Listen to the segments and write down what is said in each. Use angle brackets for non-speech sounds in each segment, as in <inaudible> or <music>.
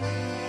Jag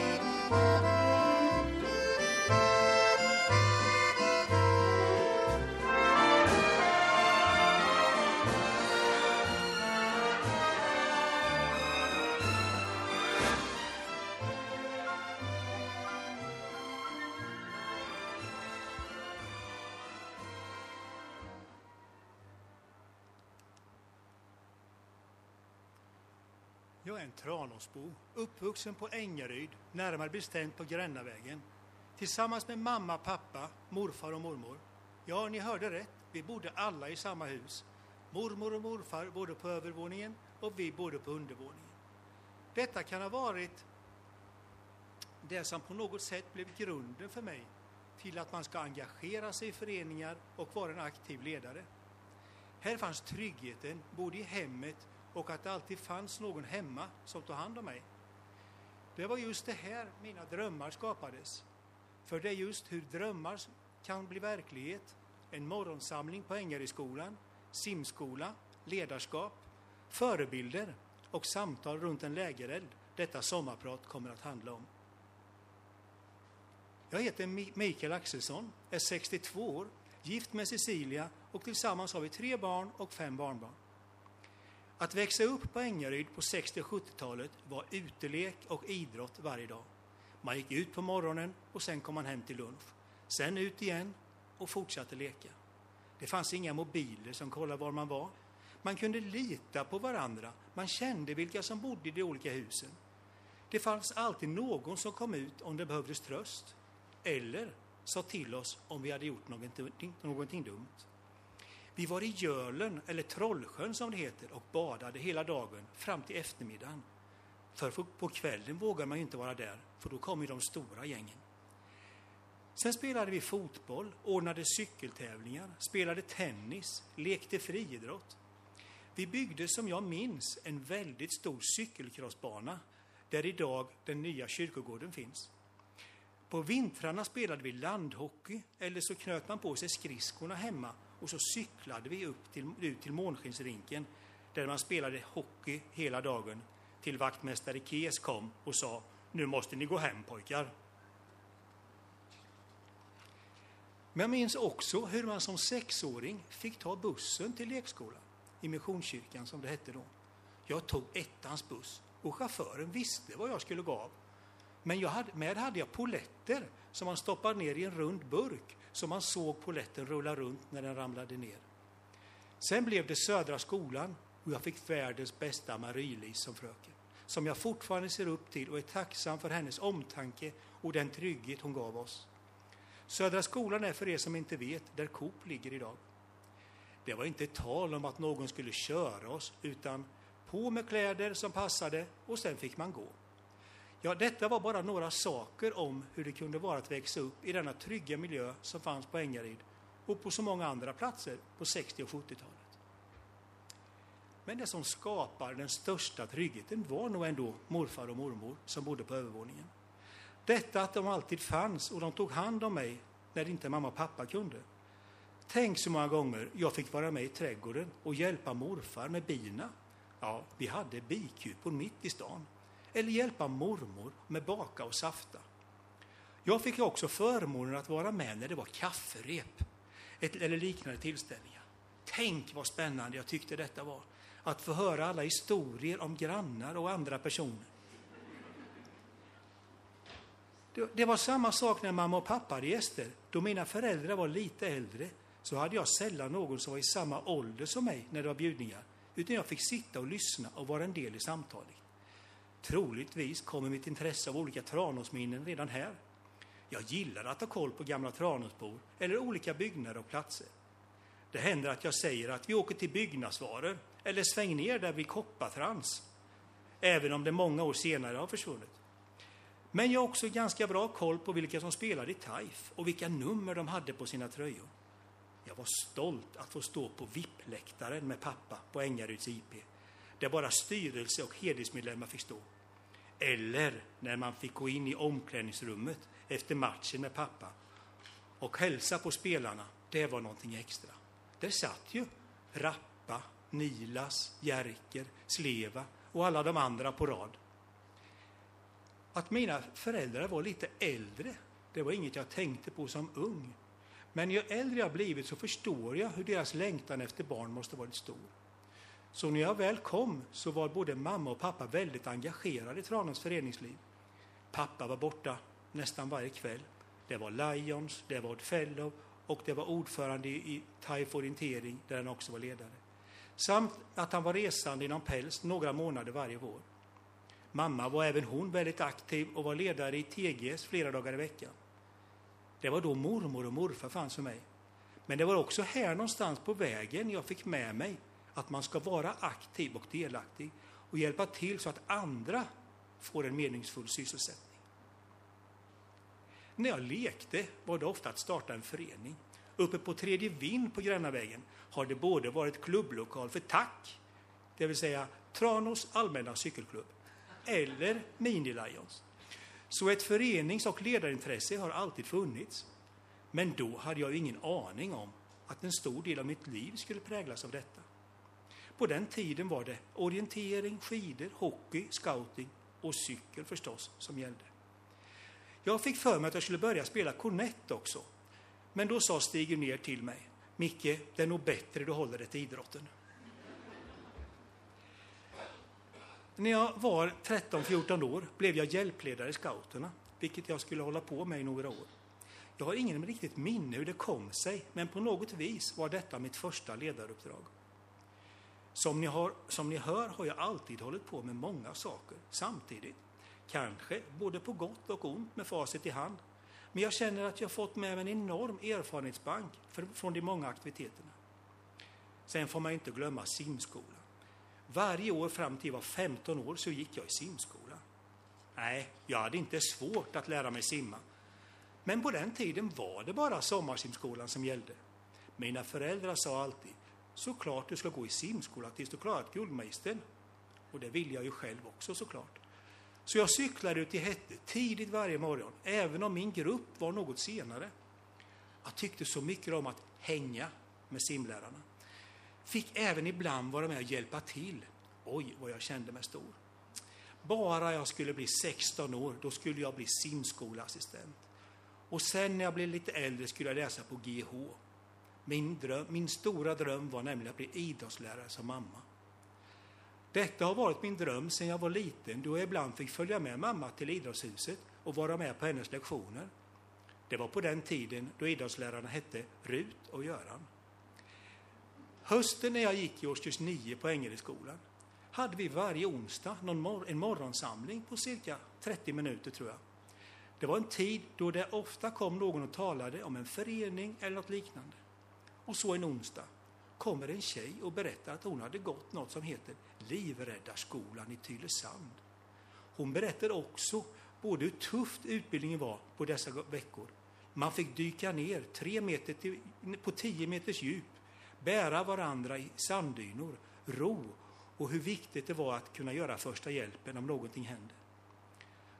är en Tranåsbo, uppvuxen på Ängaryd, närmare bestämt på Grännavägen. Tillsammans med mamma, pappa, morfar och mormor. Ja, ni hörde rätt. Vi bodde alla i samma hus. Mormor och morfar bodde på övervåningen och vi bodde på undervåningen. Detta kan ha varit det som på något sätt blev grunden för mig till att man ska engagera sig i föreningar och vara en aktiv ledare. Här fanns tryggheten både i hemmet och att det alltid fanns någon hemma som tog hand om mig. Det var just det här mina drömmar skapades. För det är just hur drömmar kan bli verklighet. En morgonsamling på Ängaryskolan, simskola, ledarskap, förebilder och samtal runt en lägereld detta sommarprat kommer att handla om. Jag heter Mikael Axelsson, är 62 år, gift med Cecilia och tillsammans har vi tre barn och fem barnbarn. Att växa upp på Ängaryd på 60 och 70-talet var utelek och idrott varje dag. Man gick ut på morgonen och sen kom man hem till lunch. Sen ut igen och fortsatte leka. Det fanns inga mobiler som kollade var man var. Man kunde lita på varandra. Man kände vilka som bodde i de olika husen. Det fanns alltid någon som kom ut om det behövdes tröst. Eller sa till oss om vi hade gjort någonting, någonting dumt. Vi var i Gölen, eller Trollsjön som det heter, och badade hela dagen fram till eftermiddagen. För på kvällen vågar man ju inte vara där, för då kommer de stora gängen. Sen spelade vi fotboll, ordnade cykeltävlingar, spelade tennis, lekte friidrott. Vi byggde, som jag minns, en väldigt stor cykelcrossbana där idag den nya kyrkogården finns. På vintrarna spelade vi landhockey eller så knöt man på sig skridskorna hemma och så cyklade vi upp till, ut till Månskensrinken där man spelade hockey hela dagen till vaktmästare Kes kom och sa nu måste ni gå hem pojkar. Men jag minns också hur man som sexåring fick ta bussen till lekskolan i Missionskyrkan som det hette då. Jag tog ettans buss och chauffören visste vad jag skulle gå av. Men jag hade, med hade jag poletter som man stoppade ner i en rund burk så man såg poletten rulla runt när den ramlade ner. Sen blev det Södra skolan och jag fick världens bästa Marie-Lis som fröken, som jag fortfarande ser upp till och är tacksam för hennes omtanke och den trygghet hon gav oss. Södra skolan är för er som inte vet där Coop ligger idag. Det var inte tal om att någon skulle köra oss, utan på med kläder som passade och sen fick man gå. Ja, detta var bara några saker om hur det kunde vara att växa upp i denna trygga miljö som fanns på Ängaryd och på så många andra platser på 60 och 70-talet. Men det som skapade den största tryggheten var nog ändå morfar och mormor som bodde på övervåningen. Detta att de alltid fanns och de tog hand om mig när inte mamma och pappa kunde. Tänk så många gånger jag fick vara med i trädgården och hjälpa morfar med bina. Ja, vi hade bikupor mitt i stan eller hjälpa mormor med baka och safta. Jag fick också förmånen att vara med när det var kafferep eller liknande tillställningar. Tänk vad spännande jag tyckte detta var, att få höra alla historier om grannar och andra personer. Det var samma sak när mamma och pappa hade gäster. Då mina föräldrar var lite äldre så hade jag sällan någon som var i samma ålder som mig när det var bjudningar, utan jag fick sitta och lyssna och vara en del i samtalet. Troligtvis kommer mitt intresse av olika Tranåsminnen redan här. Jag gillar att ha koll på gamla Tranåsbor eller olika byggnader och platser. Det händer att jag säger att vi åker till byggnadsvaror eller sväng ner där vid Koppartrans, även om det många år senare har försvunnit. Men jag har också ganska bra koll på vilka som spelade i TAIF och vilka nummer de hade på sina tröjor. Jag var stolt att få stå på VIP-läktaren med pappa på Ängaryds IP där bara styrelse och hedersmedlemmar fick stå. Eller när man fick gå in i omklädningsrummet efter matchen med pappa och hälsa på spelarna, det var någonting extra. Där satt ju Rappa, Nilas, Jerker, Sleva och alla de andra på rad. Att mina föräldrar var lite äldre, det var inget jag tänkte på som ung. Men ju äldre jag blivit så förstår jag hur deras längtan efter barn måste varit stor. Så när jag väl kom så var både mamma och pappa väldigt engagerade i Tranås föreningsliv. Pappa var borta nästan varje kväll. Det var Lions, det var Fellow och det var ordförande i TAIF orientering där han också var ledare. Samt att han var resande inom päls några månader varje vår. Mamma var även hon väldigt aktiv och var ledare i TGS flera dagar i veckan. Det var då mormor och morfar fanns för mig. Men det var också här någonstans på vägen jag fick med mig att man ska vara aktiv och delaktig och hjälpa till så att andra får en meningsfull sysselsättning. När jag lekte var det ofta att starta en förening. Uppe på Tredje Vind på Grännavägen har det både varit klubblokal för TACK, det vill säga Tranås allmänna cykelklubb, eller Mini Lions. Så ett förenings och ledarintresse har alltid funnits. Men då hade jag ingen aning om att en stor del av mitt liv skulle präglas av detta. På den tiden var det orientering, skidor, hockey, scouting och cykel förstås som gällde. Jag fick för mig att jag skulle börja spela kornett också. Men då sa Stig ner till mig, Micke, det är nog bättre du håller dig till idrotten. När jag var 13-14 år blev jag hjälpledare i scouterna, vilket jag skulle hålla på med i några år. Jag har ingen riktigt minne hur det kom sig, men på något vis var detta mitt första ledaruppdrag. Som ni, har, som ni hör har jag alltid hållit på med många saker samtidigt. Kanske både på gott och ont med facit i hand. Men jag känner att jag fått med mig en enorm erfarenhetsbank från de många aktiviteterna. Sen får man inte glömma simskolan. Varje år fram till jag var 15 år så gick jag i simskola. Nej, jag hade inte svårt att lära mig simma. Men på den tiden var det bara sommarsimskolan som gällde. Mina föräldrar sa alltid, såklart du ska gå i simskola tills du klarat Guldmagistern. Och det vill jag ju själv också såklart. Så jag cyklade ut till Hette tidigt varje morgon, även om min grupp var något senare. Jag tyckte så mycket om att hänga med simlärarna. Fick även ibland vara med och hjälpa till. Oj, vad jag kände mig stor. Bara jag skulle bli 16 år, då skulle jag bli simskoleassistent. Och sen när jag blev lite äldre skulle jag läsa på GH. Min, dröm, min stora dröm var nämligen att bli idrottslärare som mamma. Detta har varit min dröm sedan jag var liten, då jag ibland fick följa med mamma till idrottshuset och vara med på hennes lektioner. Det var på den tiden då idrottslärarna hette Rut och Göran. Hösten när jag gick i årskurs 9 på Ängelskolan hade vi varje onsdag mor en morgonsamling på cirka 30 minuter tror jag. Det var en tid då det ofta kom någon och talade om en förening eller något liknande. Och så en onsdag kommer en tjej och berättar att hon hade gått något som heter Livräddarskolan i Tylösand. Hon berättar också både hur tufft utbildningen var på dessa veckor. Man fick dyka ner tre meter till, på tio meters djup, bära varandra i sanddynor, ro och hur viktigt det var att kunna göra första hjälpen om någonting hände.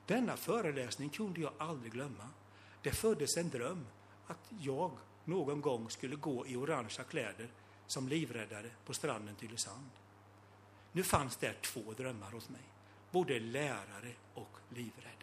Denna föreläsning kunde jag aldrig glömma. Det föddes en dröm att jag någon gång skulle gå i orangea kläder som livräddare på stranden Tylösand. Nu fanns där två drömmar hos mig, både lärare och livräddare.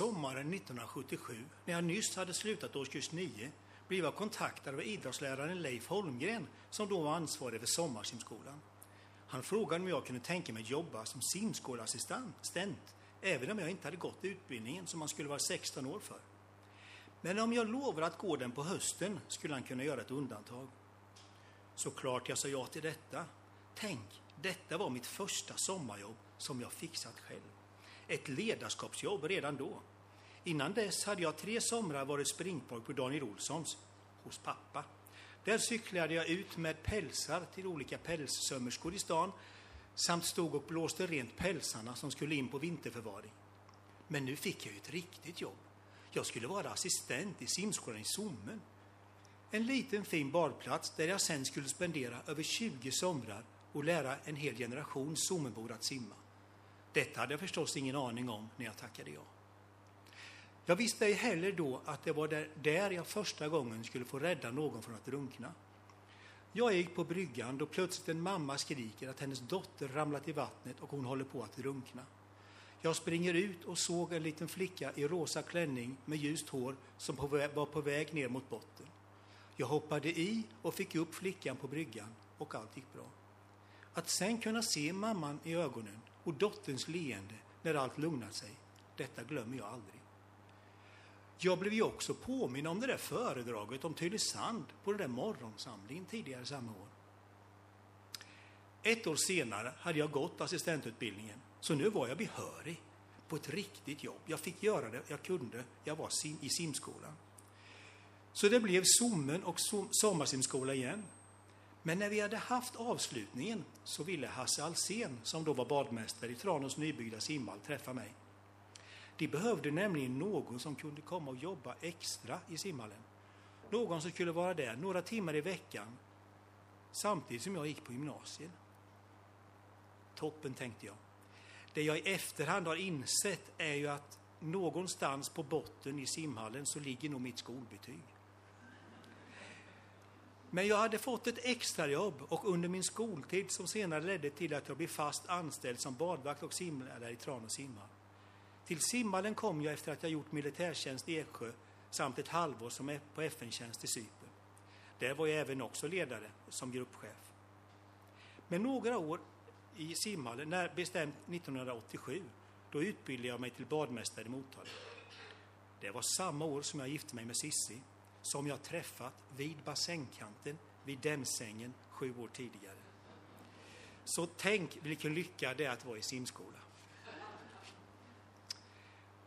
Sommaren 1977, när jag nyss hade slutat årskurs 9, blev jag kontaktad av idrottsläraren Leif Holmgren som då var ansvarig för sommarsimskolan. Han frågade om jag kunde tänka mig jobba som simskoleassistent, även om jag inte hade gått utbildningen som man skulle vara 16 år för. Men om jag lovade att gå den på hösten skulle han kunna göra ett undantag. Såklart jag sa ja till detta. Tänk, detta var mitt första sommarjobb som jag fixat själv. Ett ledarskapsjobb redan då. Innan dess hade jag tre somrar varit springpojk på Daniel Olssons, hos pappa. Där cyklade jag ut med pälsar till olika pälssömmerskor i stan samt stod och blåste rent pälsarna som skulle in på vinterförvaring. Men nu fick jag ju ett riktigt jobb. Jag skulle vara assistent i simskolan i Sommen. En liten fin badplats där jag sen skulle spendera över 20 somrar och lära en hel generation Sommenbor att simma. Detta hade jag förstås ingen aning om när jag tackade ja. Jag visste ej heller då att det var där, där jag första gången skulle få rädda någon från att drunkna. Jag gick på bryggan då plötsligt en mamma skriker att hennes dotter ramlat i vattnet och hon håller på att drunkna. Jag springer ut och såg en liten flicka i rosa klänning med ljust hår som var på väg ner mot botten. Jag hoppade i och fick upp flickan på bryggan och allt gick bra. Att sen kunna se mamman i ögonen och dotterns leende när allt lugnat sig, detta glömmer jag aldrig. Jag blev ju också påminn om det där föredraget om Tylösand på den där morgonsamlingen tidigare samma år. Ett år senare hade jag gått assistentutbildningen, så nu var jag behörig på ett riktigt jobb. Jag fick göra det jag kunde. Jag var i simskolan. Så det blev Sommen och sommarsimskola igen. Men när vi hade haft avslutningen så ville Hasse Alsen, som då var badmästare i Tranås nybyggda simhall, träffa mig. De behövde nämligen någon som kunde komma och jobba extra i simhallen. Någon som skulle vara där några timmar i veckan samtidigt som jag gick på gymnasiet. Toppen, tänkte jag. Det jag i efterhand har insett är ju att någonstans på botten i simhallen så ligger nog mitt skolbetyg. Men jag hade fått ett extrajobb och under min skoltid som senare ledde till att jag blev fast anställd som badvakt och simlärare i Tranås simhall. Till simhallen kom jag efter att jag gjort militärtjänst i Eksjö samt ett halvår som på FN-tjänst i Cypern. Där var jag även också ledare som gruppchef. Men några år i simhallen, när bestämt 1987, då utbildade jag mig till badmästare i Motala. Det var samma år som jag gifte mig med Sissi, som jag träffat vid bassängkanten vid dämsängen sju år tidigare. Så tänk vilken lycka det är att vara i simskola.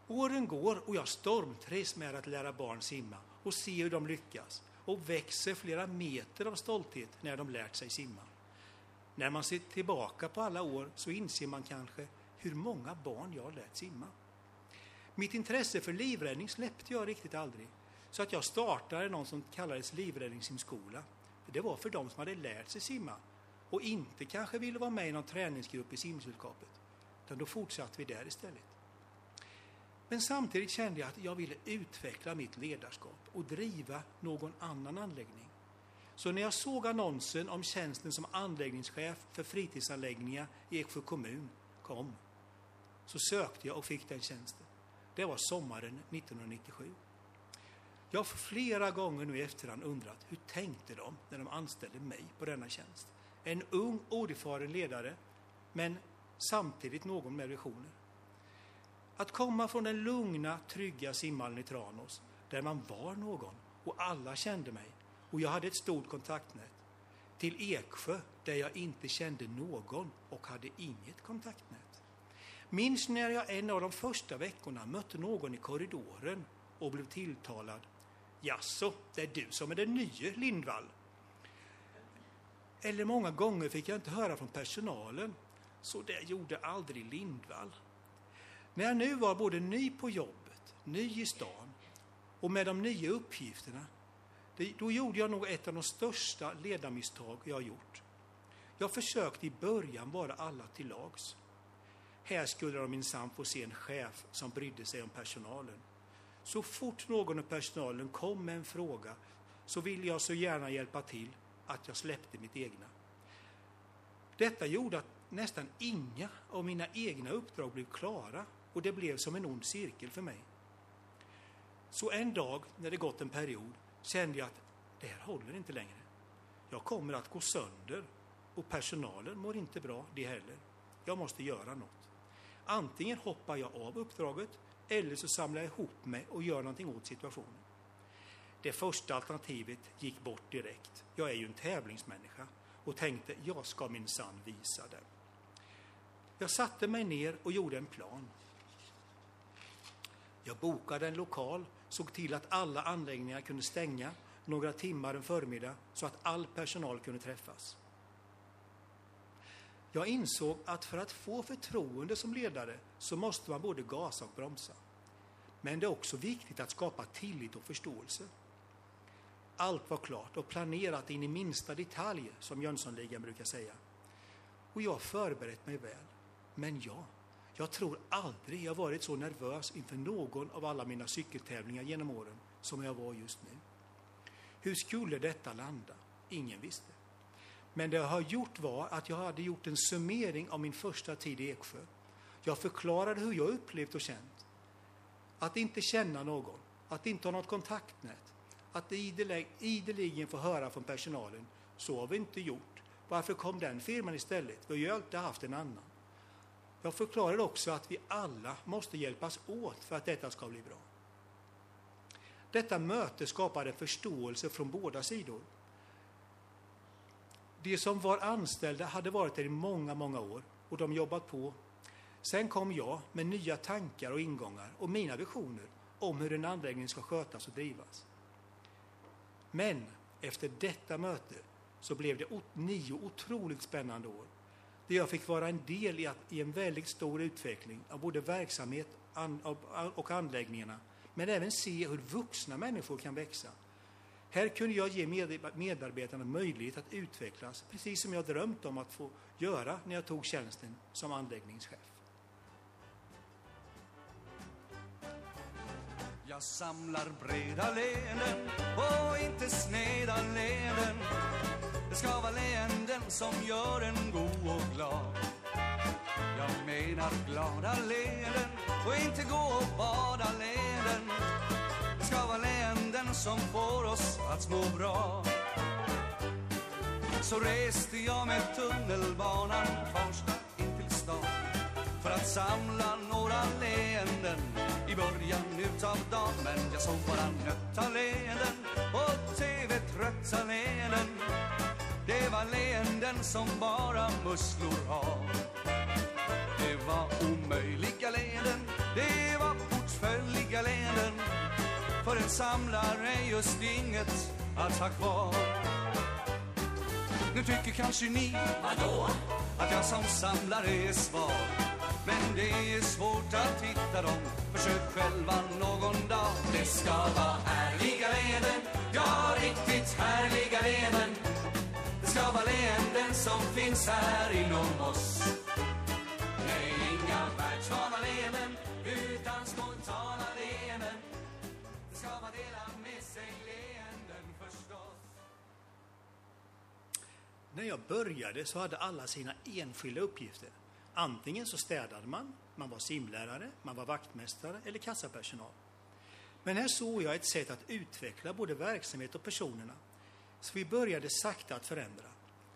Åren går och jag stormtrivs med att lära barn simma och se hur de lyckas och växer flera meter av stolthet när de lärt sig simma. När man ser tillbaka på alla år så inser man kanske hur många barn jag lärt simma. Mitt intresse för livräddning släppte jag riktigt aldrig, så att jag startade någon som kallades livräddningssimskola. Det var för de som hade lärt sig simma och inte kanske ville vara med i någon träningsgrupp i simsällskapet. Utan då fortsatte vi där istället. Men samtidigt kände jag att jag ville utveckla mitt ledarskap och driva någon annan anläggning. Så när jag såg annonsen om tjänsten som anläggningschef för fritidsanläggningar i Eksjö kommun kom, så sökte jag och fick den tjänsten. Det var sommaren 1997. Jag har flera gånger nu i efterhand undrat hur tänkte de när de anställde mig på denna tjänst? En ung, oerfaren ledare, men samtidigt någon med visioner. Att komma från den lugna, trygga simhallen i Tranås, där man var någon och alla kände mig och jag hade ett stort kontaktnät, till Eksjö, där jag inte kände någon och hade inget kontaktnät. Minns när jag en av de första veckorna mötte någon i korridoren och blev tilltalad. Jaså, det är du som är den nye Lindvall? Eller många gånger fick jag inte höra från personalen. Så det gjorde aldrig Lindvall. När jag nu var både ny på jobbet, ny i stan och med de nya uppgifterna, då gjorde jag nog ett av de största ledarmisstag jag gjort. Jag försökte i början vara alla till lags. Här skulle de minsann få se en chef som brydde sig om personalen. Så fort någon av personalen kom med en fråga så ville jag så gärna hjälpa till att jag släppte mitt egna. Detta gjorde att nästan inga av mina egna uppdrag blev klara och det blev som en ond cirkel för mig. Så en dag när det gått en period kände jag att det här håller inte längre. Jag kommer att gå sönder och personalen mår inte bra det heller. Jag måste göra något. Antingen hoppar jag av uppdraget eller så samlar jag ihop mig och gör någonting åt situationen. Det första alternativet gick bort direkt. Jag är ju en tävlingsmänniska och tänkte jag ska minsann visa det. Jag satte mig ner och gjorde en plan. Jag bokade en lokal, såg till att alla anläggningar kunde stänga några timmar en förmiddag så att all personal kunde träffas. Jag insåg att för att få förtroende som ledare så måste man både gasa och bromsa. Men det är också viktigt att skapa tillit och förståelse. Allt var klart och planerat in i minsta detalj, som Jönssonligan brukar säga. Och jag förberett mig väl. Men jag jag tror aldrig jag varit så nervös inför någon av alla mina cykeltävlingar genom åren som jag var just nu. Hur skulle detta landa? Ingen visste. Men det jag har gjort var att jag hade gjort en summering av min första tid i Eksjö. Jag förklarade hur jag upplevt och känt. Att inte känna någon, att inte ha något kontaktnät, att ideligen få höra från personalen, så har vi inte gjort. Varför kom den firman istället? Vi har ju alltid haft en annan. Jag förklarade också att vi alla måste hjälpas åt för att detta ska bli bra. Detta möte skapade förståelse från båda sidor. De som var anställda hade varit där i många, många år och de jobbat på. Sen kom jag med nya tankar och ingångar och mina visioner om hur en anläggning ska skötas och drivas. Men efter detta möte så blev det nio otroligt spännande år där jag fick vara en del i, att, i en väldigt stor utveckling av både verksamhet och anläggningarna, men även se hur vuxna människor kan växa. Här kunde jag ge medarbetarna möjlighet att utvecklas, precis som jag drömt om att få göra när jag tog tjänsten som anläggningschef. Jag samlar breda leenden och inte sneda leenden det ska vara leenden som gör en god och glad. Jag menar glada leenden och inte gå och bada leenden. Det ska vara leenden som får oss att må bra. Så reste jag med tunnelbanan Farsta in till stan För att samla några leenden. I början utav dagen Men jag såg bara nötta leenden och tv-trötta leenden som bara musslor har. Det var omöjliga leenden Det var portföljiga leenden För en samlare just inget att ha kvar. Nu tycker kanske ni Vadå? Att jag som samlare är svag. Men det är svårt att hitta dem. Försök själva någon dag. Det ska vara ärliga leenden Ja, riktigt härliga leenden ska vara leenden som finns här inom oss Nej, inga världsvana leenden utan spontana leenden Det ska vara dela med sig leenden förstås När jag började så hade alla sina enskilda uppgifter. Antingen så städade man, man var simlärare, man var vaktmästare eller kassapersonal. Men här såg jag ett sätt att utveckla både verksamhet och personerna så vi började sakta att förändra.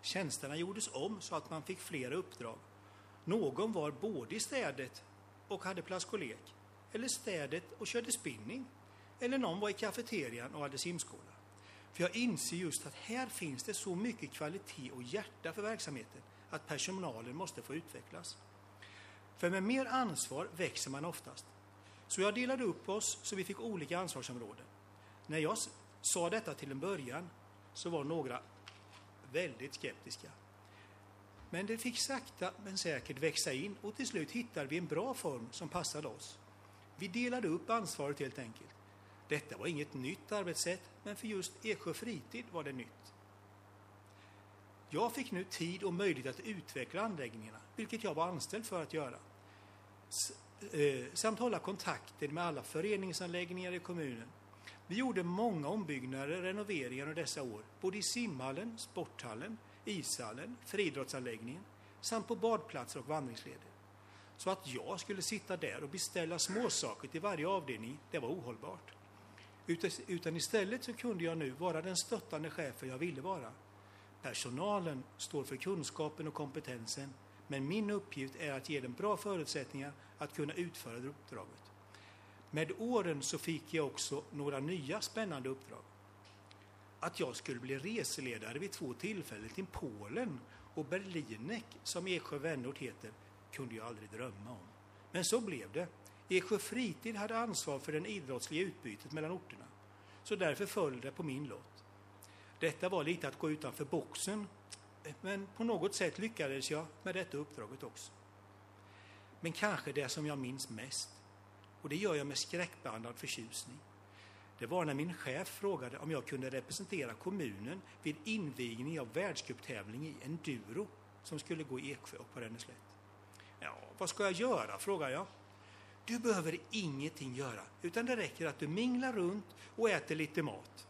Tjänsterna gjordes om så att man fick flera uppdrag. Någon var både i städet och hade plaskolek, eller städet och körde spinning. Eller någon var i kafeterian och hade simskola. För jag inser just att här finns det så mycket kvalitet och hjärta för verksamheten att personalen måste få utvecklas. För med mer ansvar växer man oftast. Så jag delade upp oss så vi fick olika ansvarsområden. När jag sa detta till en början så var några väldigt skeptiska. Men det fick sakta men säkert växa in och till slut hittade vi en bra form som passade oss. Vi delade upp ansvaret helt enkelt. Detta var inget nytt arbetssätt, men för just Eksjö fritid var det nytt. Jag fick nu tid och möjlighet att utveckla anläggningarna, vilket jag var anställd för att göra. Eh, samt hålla kontakten med alla föreningsanläggningar i kommunen vi gjorde många ombyggnader och renoveringar under dessa år, både i simhallen, sporthallen, ishallen, friidrottsanläggningen samt på badplatser och vandringsleder. Så att jag skulle sitta där och beställa småsaker till varje avdelning, det var ohållbart. Utan istället så kunde jag nu vara den stöttande chefen jag ville vara. Personalen står för kunskapen och kompetensen, men min uppgift är att ge dem bra förutsättningar att kunna utföra uppdraget. Med åren så fick jag också några nya spännande uppdrag. Att jag skulle bli reseledare vid två tillfällen till Polen och Berlinek, som Eksjö vänort heter, kunde jag aldrig drömma om. Men så blev det. Eksjö Fritid hade ansvar för det idrottsliga utbytet mellan orterna. Så därför föll det på min lott. Detta var lite att gå utanför boxen, men på något sätt lyckades jag med detta uppdraget också. Men kanske det som jag minns mest, och det gör jag med skräckblandad förtjusning, det var när min chef frågade om jag kunde representera kommunen vid invigning av världscuptävling i enduro som skulle gå i Eksjö och på Ränneslätt. Ja, vad ska jag göra? frågade jag. Du behöver ingenting göra, utan det räcker att du minglar runt och äter lite mat.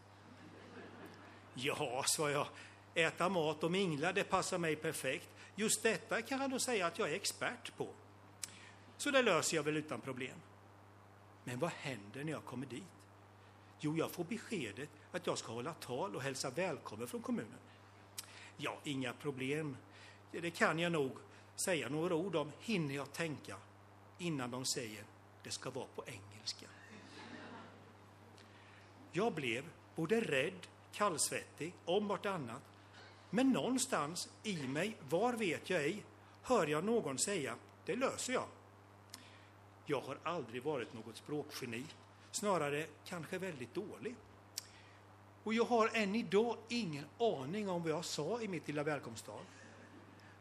Ja, sa jag, äta mat och mingla, det passar mig perfekt. Just detta kan jag nog säga att jag är expert på. Så det löser jag väl utan problem. Men vad händer när jag kommer dit? Jo, jag får beskedet att jag ska hålla tal och hälsa välkommen från kommunen. Ja, inga problem. Det kan jag nog säga några ord om, hinner jag tänka innan de säger det ska vara på engelska. Jag blev både rädd, kallsvettig om vartannat, men någonstans i mig, var vet jag ej, hör jag någon säga det löser jag. Jag har aldrig varit något språkgeni, snarare kanske väldigt dålig. Och jag har än idag ingen aning om vad jag sa i mitt lilla välkomsttal.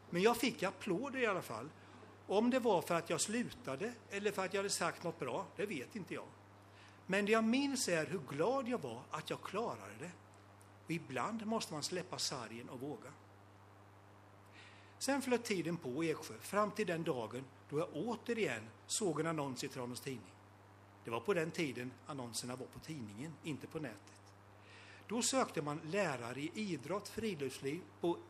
Men jag fick applåder i alla fall. Om det var för att jag slutade eller för att jag hade sagt något bra, det vet inte jag. Men det jag minns är hur glad jag var att jag klarade det. Och ibland måste man släppa sargen och våga. Sen flöt tiden på i Eksjö fram till den dagen då jag återigen såg en annons i Tranås Tidning. Det var på den tiden annonserna var på tidningen, inte på nätet. Då sökte man lärare i idrott, friluftsliv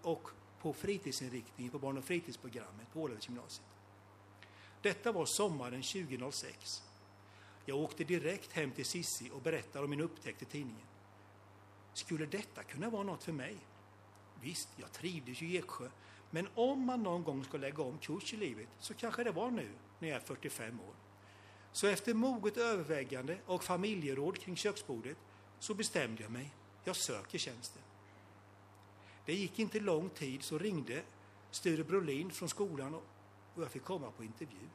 och på fritidsinriktningen på barn och fritidsprogrammet på Ålövsgymnasiet. Detta var sommaren 2006. Jag åkte direkt hem till Sissi och berättade om min upptäckt i tidningen. Skulle detta kunna vara något för mig? Visst, jag trivdes ju i Eksjö, men om man någon gång ska lägga om kurs i livet så kanske det var nu, när jag är 45 år. Så efter moget övervägande och familjeråd kring köksbordet så bestämde jag mig. Jag söker tjänsten. Det gick inte lång tid så ringde Sture Brolin från skolan och jag fick komma på intervju.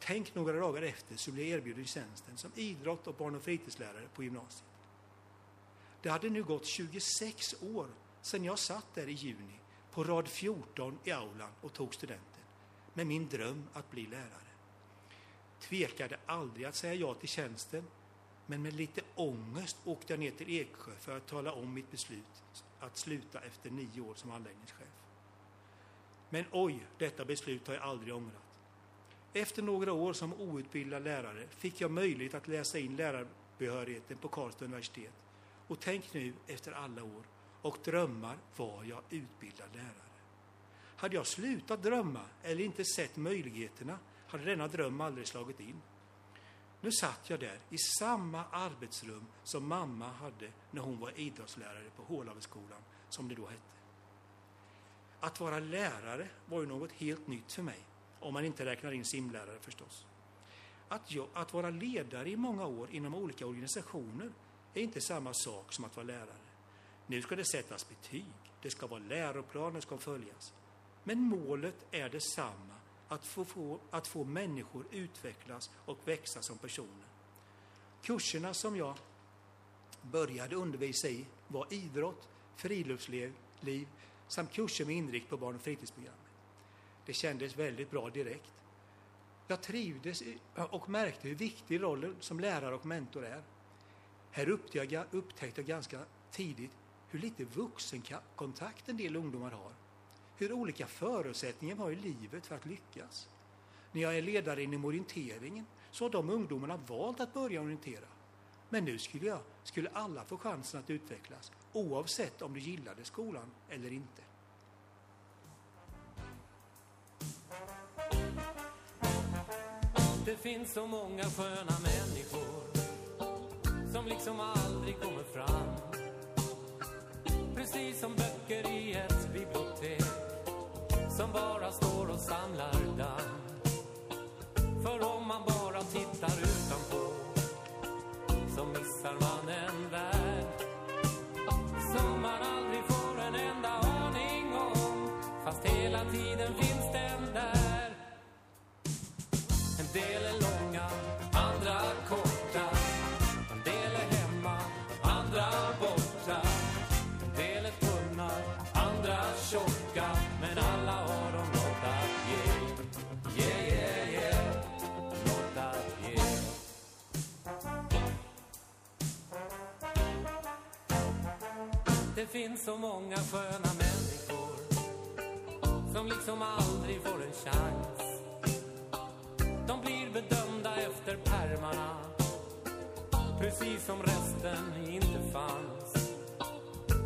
Tänk några dagar efter så blev jag erbjuden tjänsten som idrott och barn och fritidslärare på gymnasiet. Det hade nu gått 26 år sedan jag satt där i juni på rad 14 i aulan och tog studenten med min dröm att bli lärare. Tvekade aldrig att säga ja till tjänsten men med lite ångest åkte jag ner till Eksjö för att tala om mitt beslut att sluta efter nio år som anläggningschef. Men oj, detta beslut har jag aldrig ångrat. Efter några år som outbildad lärare fick jag möjlighet att läsa in lärarbehörigheten på Karlstad universitet. Och tänk nu, efter alla år och drömmar, var jag utbildad lärare. Hade jag slutat drömma eller inte sett möjligheterna hade denna dröm aldrig slagit in. Nu satt jag där i samma arbetsrum som mamma hade när hon var idrottslärare på Hålaveskolan, som det då hette. Att vara lärare var ju något helt nytt för mig, om man inte räknar in simlärare förstås. Att, jag, att vara ledare i många år inom olika organisationer är inte samma sak som att vara lärare. Nu ska det sättas betyg, det ska vara läroplaner ska följas. Men målet är detsamma att få, få, att få människor utvecklas och växa som personer. Kurserna som jag började undervisa i var idrott, friluftsliv liv, samt kurser med inriktning på barn och fritidsprogrammet. Det kändes väldigt bra direkt. Jag trivdes och märkte hur viktig rollen som lärare och mentor är. Här upptäckte jag ganska tidigt hur lite vuxenkontakt en del ungdomar har hur olika förutsättningar har i livet för att lyckas. När jag är ledare inom orienteringen så har de ungdomarna valt att börja orientera. Men nu skulle, jag, skulle alla få chansen att utvecklas oavsett om du gillade skolan eller inte. Det finns så många sköna människor som liksom aldrig kommer fram. Precis som böcker i ett bibliotek som bara står och samlar damm. För om man bara tittar utanpå så missar man en värld som man aldrig får en enda aning om fast hela tiden finns den där. En del är långa, finns så många sköna människor som liksom aldrig får en chans. De blir bedömda efter pärmarna precis som resten inte fanns.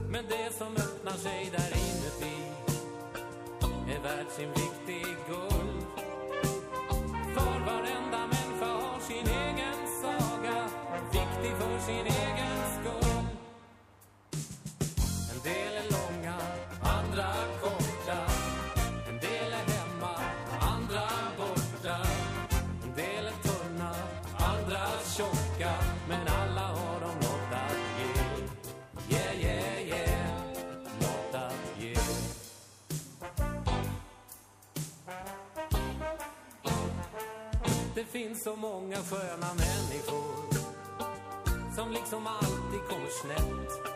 Men det som öppnar sig där inuti är värt sin vikt i guld. För varenda människa har sin egen saga, viktig för sin egen skull del är långa, andra korta. En del är hemma, andra borta. En del är tunna, andra tjocka. Men alla har de något att ge. Yeah, yeah, yeah. Något att ge. Det finns så många sköna människor som liksom alltid kommer snett.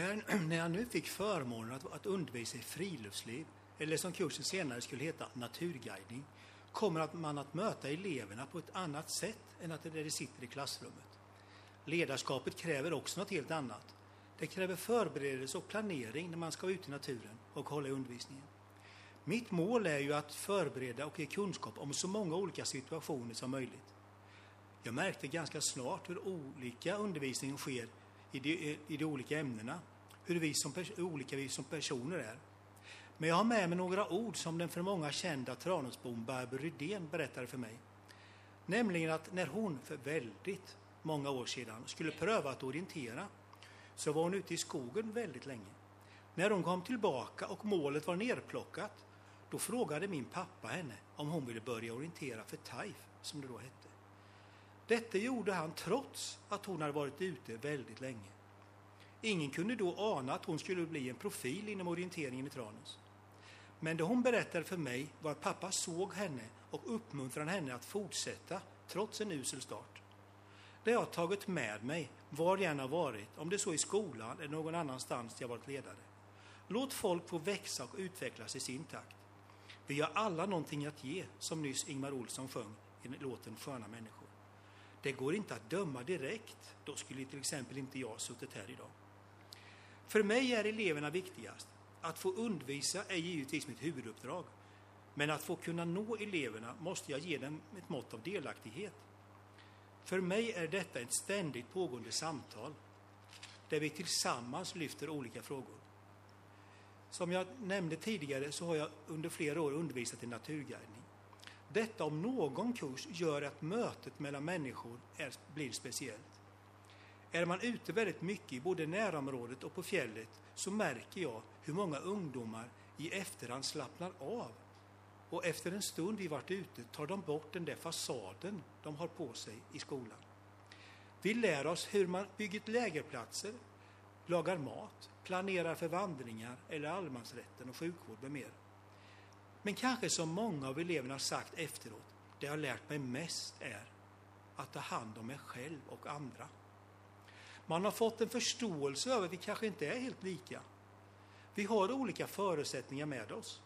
När, <clears throat> när jag nu fick förmånen att, att undervisa i friluftsliv, eller som kursen senare skulle heta naturguidning, kommer att man att möta eleverna på ett annat sätt än att de sitter i klassrummet. Ledarskapet kräver också något helt annat. Det kräver förberedelse och planering när man ska ut i naturen och hålla i undervisningen. Mitt mål är ju att förbereda och ge kunskap om så många olika situationer som möjligt. Jag märkte ganska snart hur olika undervisningen sker i de, i de olika ämnena, hur vi som, olika vi som personer är. Men jag har med mig några ord som den för många kända Tranåsbon Barbro Rydén berättade för mig. Nämligen att när hon för väldigt många år sedan skulle pröva att orientera så var hon ute i skogen väldigt länge. När hon kom tillbaka och målet var nerplockat då frågade min pappa henne om hon ville börja orientera för TAIF, som det då hette. Detta gjorde han trots att hon hade varit ute väldigt länge. Ingen kunde då ana att hon skulle bli en profil inom orienteringen i Tranås. Men det hon berättade för mig var att pappa såg henne och uppmuntrade henne att fortsätta trots en usel start. Det jag tagit med mig var jag än har varit, om det så i skolan eller någon annanstans jag varit ledare. Låt folk få växa och utvecklas i sin takt. Vi har alla någonting att ge, som nyss Ingmar Olsson sjöng i låten Sköna människor. Det går inte att döma direkt, då skulle till exempel inte jag suttit här idag. För mig är eleverna viktigast. Att få undervisa är givetvis mitt huvuduppdrag. Men att få kunna nå eleverna måste jag ge dem ett mått av delaktighet. För mig är detta ett ständigt pågående samtal där vi tillsammans lyfter olika frågor. Som jag nämnde tidigare så har jag under flera år undervisat i naturguidning. Detta om någon kurs gör att mötet mellan människor är, blir speciellt. Är man ute väldigt mycket i både närområdet och på fjället så märker jag hur många ungdomar i efterhand slappnar av och efter en stund vi varit ute tar de bort den där fasaden de har på sig i skolan. Vi lär oss hur man bygger lägerplatser, lagar mat, planerar för vandringar eller allemansrätten och sjukvård med mer. Men kanske som många av eleverna sagt efteråt, det jag lärt mig mest är att ta hand om mig själv och andra. Man har fått en förståelse över att vi kanske inte är helt lika. Vi har olika förutsättningar med oss.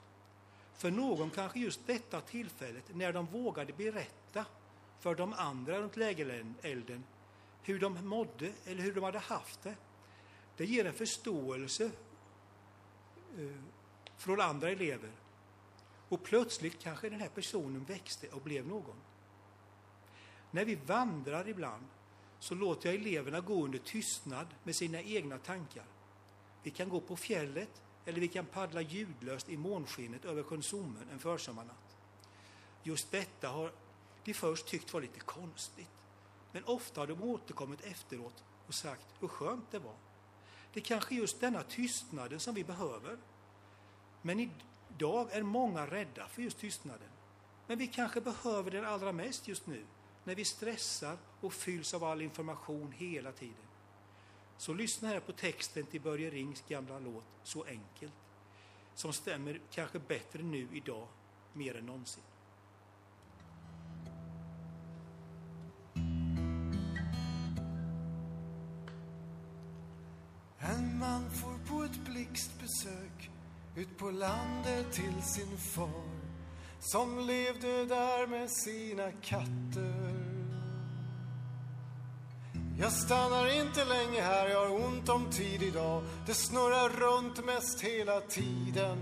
För någon kanske just detta tillfället när de vågade berätta för de andra runt lägerelden hur de mådde eller hur de hade haft det. Det ger en förståelse eh, från andra elever. Och plötsligt kanske den här personen växte och blev någon. När vi vandrar ibland så låter jag eleverna gå under tystnad med sina egna tankar. Vi kan gå på fjället eller vi kan paddla ljudlöst i månskinnet över sjön Sommen en försommarnatt. Just detta har de först tyckt var lite konstigt. Men ofta har de återkommit efteråt och sagt hur skönt det var. Det är kanske just denna tystnaden som vi behöver. Men idag är många rädda för just tystnaden. Men vi kanske behöver den allra mest just nu, när vi stressar och fylls av all information hela tiden. Så lyssna här på texten till Börje Rings gamla låt Så enkelt, som stämmer kanske bättre nu idag, mer än någonsin. En man får på ett blixtbesök ut på landet till sin far som levde där med sina katter. Jag stannar inte länge här, jag har ont om tid idag. Det snurrar runt mest hela tiden.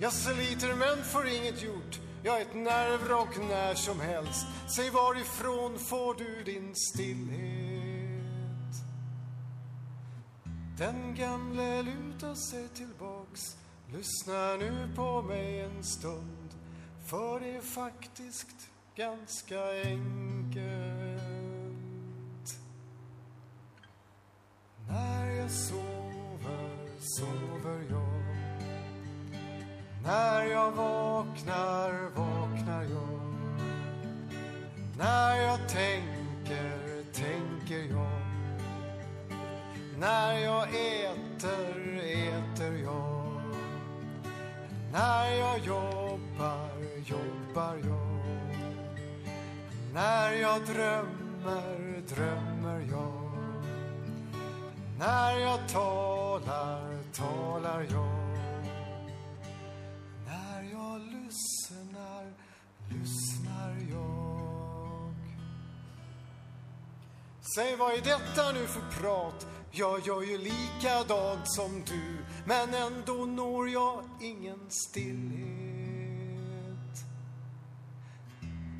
Jag sliter men får inget gjort. Jag är ett nervrock när som helst. Säg varifrån får du din stillhet? Den gamle lutar sig tillbaks. Lyssna nu på mig en stund. För det är faktiskt ganska enkelt. Sover, sover jag. När jag vaknar, vaknar jag. När jag tänker, tänker jag. När jag äter, äter jag. När jag jobbar, jobbar jag. När jag drömmer, drömmer jag. När jag talar, talar jag. När jag lyssnar, lyssnar jag. Säg, vad är detta nu för prat? Jag gör ju likadant som du, men ändå når jag ingen stillhet.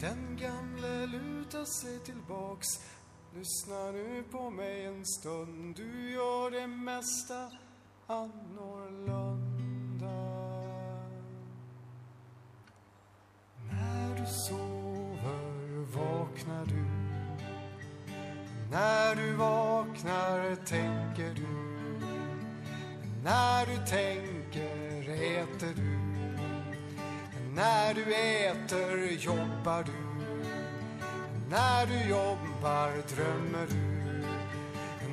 Den gamle lutar sig tillbaks Lyssna nu på mig en stund? Du gör det mesta annorlunda. När du sover vaknar du. När du vaknar tänker du. När du tänker äter du. När du äter jobbar du. När du jobbar drömmer du.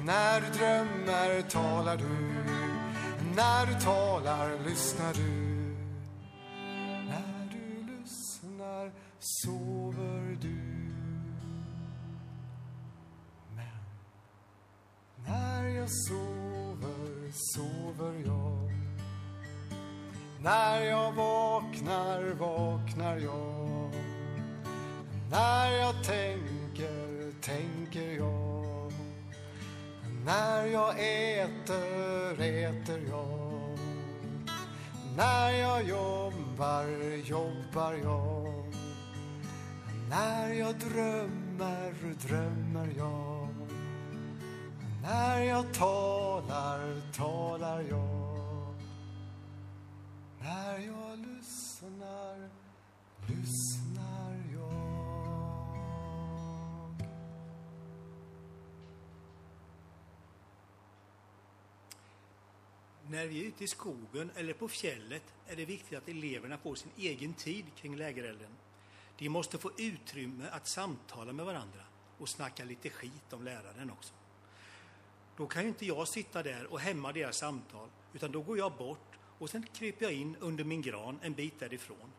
När du drömmer talar du. När du talar lyssnar du. När du lyssnar sover du. Men när jag sover, sover jag. När jag vaknar, vaknar jag. När jag tänker, tänker jag. När jag äter, äter jag. När jag jobbar, jobbar jag. När jag drömmer, drömmer jag. När jag talar, talar jag. När jag lyssnar, lyssnar När vi är ute i skogen eller på fjället är det viktigt att eleverna får sin egen tid kring lägerelden. De måste få utrymme att samtala med varandra och snacka lite skit om läraren också. Då kan ju inte jag sitta där och hämma deras samtal, utan då går jag bort och sen kryper jag in under min gran en bit därifrån.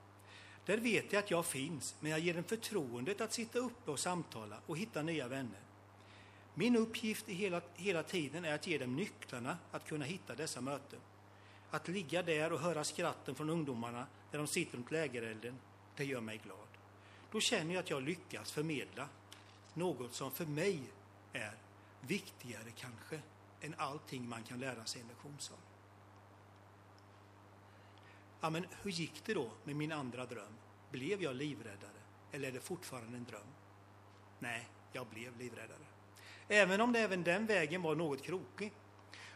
Där vet jag att jag finns, men jag ger dem förtroendet att sitta uppe och samtala och hitta nya vänner. Min uppgift hela, hela tiden är att ge dem nycklarna att kunna hitta dessa möten. Att ligga där och höra skratten från ungdomarna när de sitter runt lägerelden, det gör mig glad. Då känner jag att jag lyckas förmedla något som för mig är viktigare kanske än allting man kan lära sig i en lektionssal. Ja, men hur gick det då med min andra dröm? Blev jag livräddare? Eller är det fortfarande en dröm? Nej, jag blev livräddare. Även om det även den vägen var något krokig.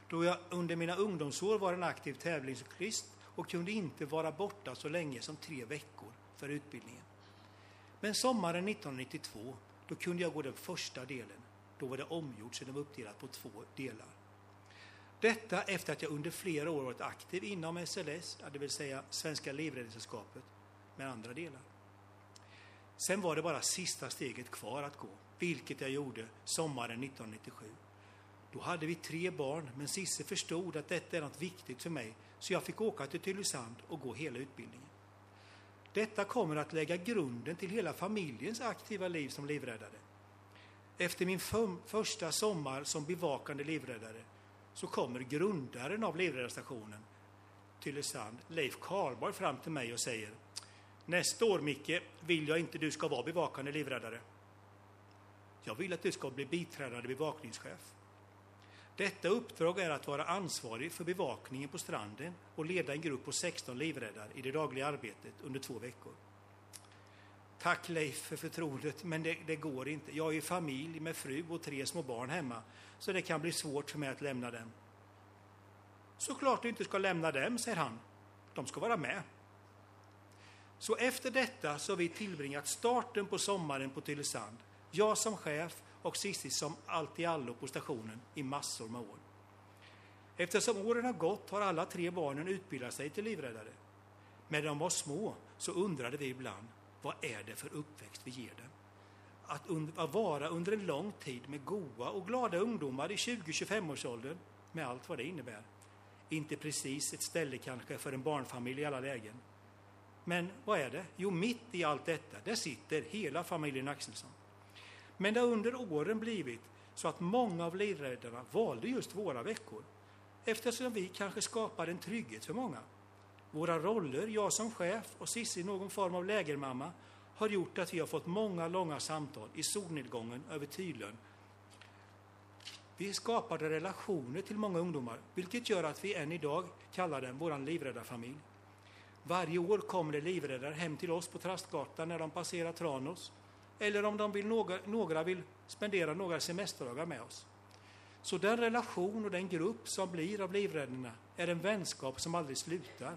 Då jag under mina ungdomsår var en aktiv tävlingscyklist och kunde inte vara borta så länge som tre veckor för utbildningen. Men sommaren 1992, då kunde jag gå den första delen. Då var det omgjort så det var uppdelat på två delar. Detta efter att jag under flera år varit aktiv inom SLS, det vill säga Svenska Livräddningssällskapet, med andra delar. Sen var det bara sista steget kvar att gå, vilket jag gjorde sommaren 1997. Då hade vi tre barn, men Sisse förstod att detta är något viktigt för mig, så jag fick åka till Tylösand och gå hela utbildningen. Detta kommer att lägga grunden till hela familjens aktiva liv som livräddare. Efter min första sommar som bevakande livräddare så kommer grundaren av livräddarstationen, Tylösand, Leif Karlborg, fram till mig och säger Nästa år, Micke, vill jag inte du ska vara bevakande livräddare. Jag vill att du ska bli biträdande bevakningschef. Detta uppdrag är att vara ansvarig för bevakningen på stranden och leda en grupp på 16 livräddare i det dagliga arbetet under två veckor. Tack Leif för förtroendet, men det, det, går inte. Jag är familj med fru och tre små barn hemma, så det kan bli svårt för mig att lämna dem. Såklart du inte ska lämna dem, säger han. De ska vara med. Så efter detta så har vi tillbringat starten på sommaren på Tylösand. Jag som chef och Cissi som allt i allo på stationen i massor med år. Eftersom åren har gått har alla tre barnen utbildat sig till livräddare. Men när de var små så undrade vi ibland, vad är det för uppväxt vi ger dem? Att, att vara under en lång tid med goa och glada ungdomar i 20-25-årsåldern, med allt vad det innebär. Inte precis ett ställe kanske för en barnfamilj i alla lägen. Men vad är det? Jo, mitt i allt detta, där sitter hela familjen Axelsson. Men det har under åren blivit så att många av livräddarna valde just våra veckor eftersom vi kanske skapar en trygghet för många. Våra roller, jag som chef och Cissi någon form av lägermamma, har gjort att vi har fått många långa samtal i solnedgången över Tylön. Vi skapade relationer till många ungdomar, vilket gör att vi än idag kallar dem vår livräddarfamilj. Varje år kommer det livräddare hem till oss på Trastgatan när de passerar Tranås eller om de vill, några, några vill spendera några semesterdagar med oss. Så den relation och den grupp som blir av livräddarna är en vänskap som aldrig slutar,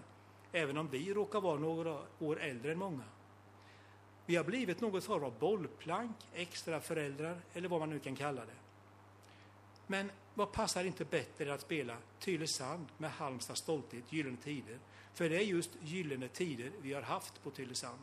även om vi råkar vara några år äldre än många. Vi har blivit något form av bollplank, extra föräldrar eller vad man nu kan kalla det. Men vad passar inte bättre än att spela Tylösand med Halmstads stolthet, Gyllene Tider? För det är just gyllene tider vi har haft på Tylösand.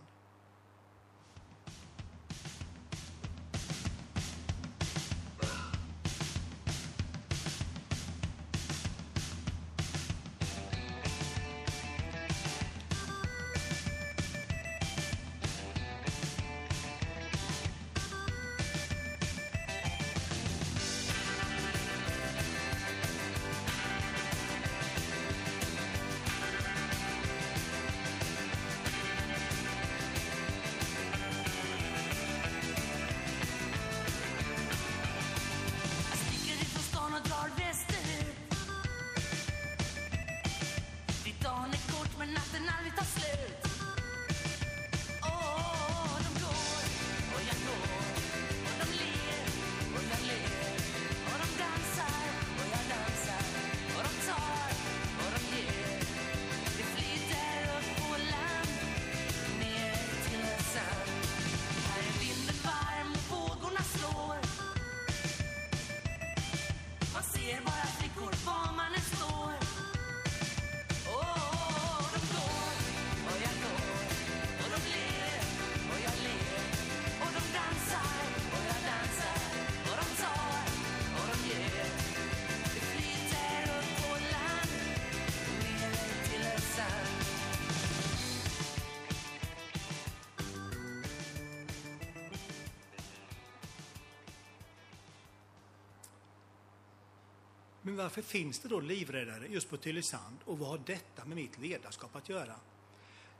Varför finns det då livräddare just på Tylösand och vad har detta med mitt ledarskap att göra?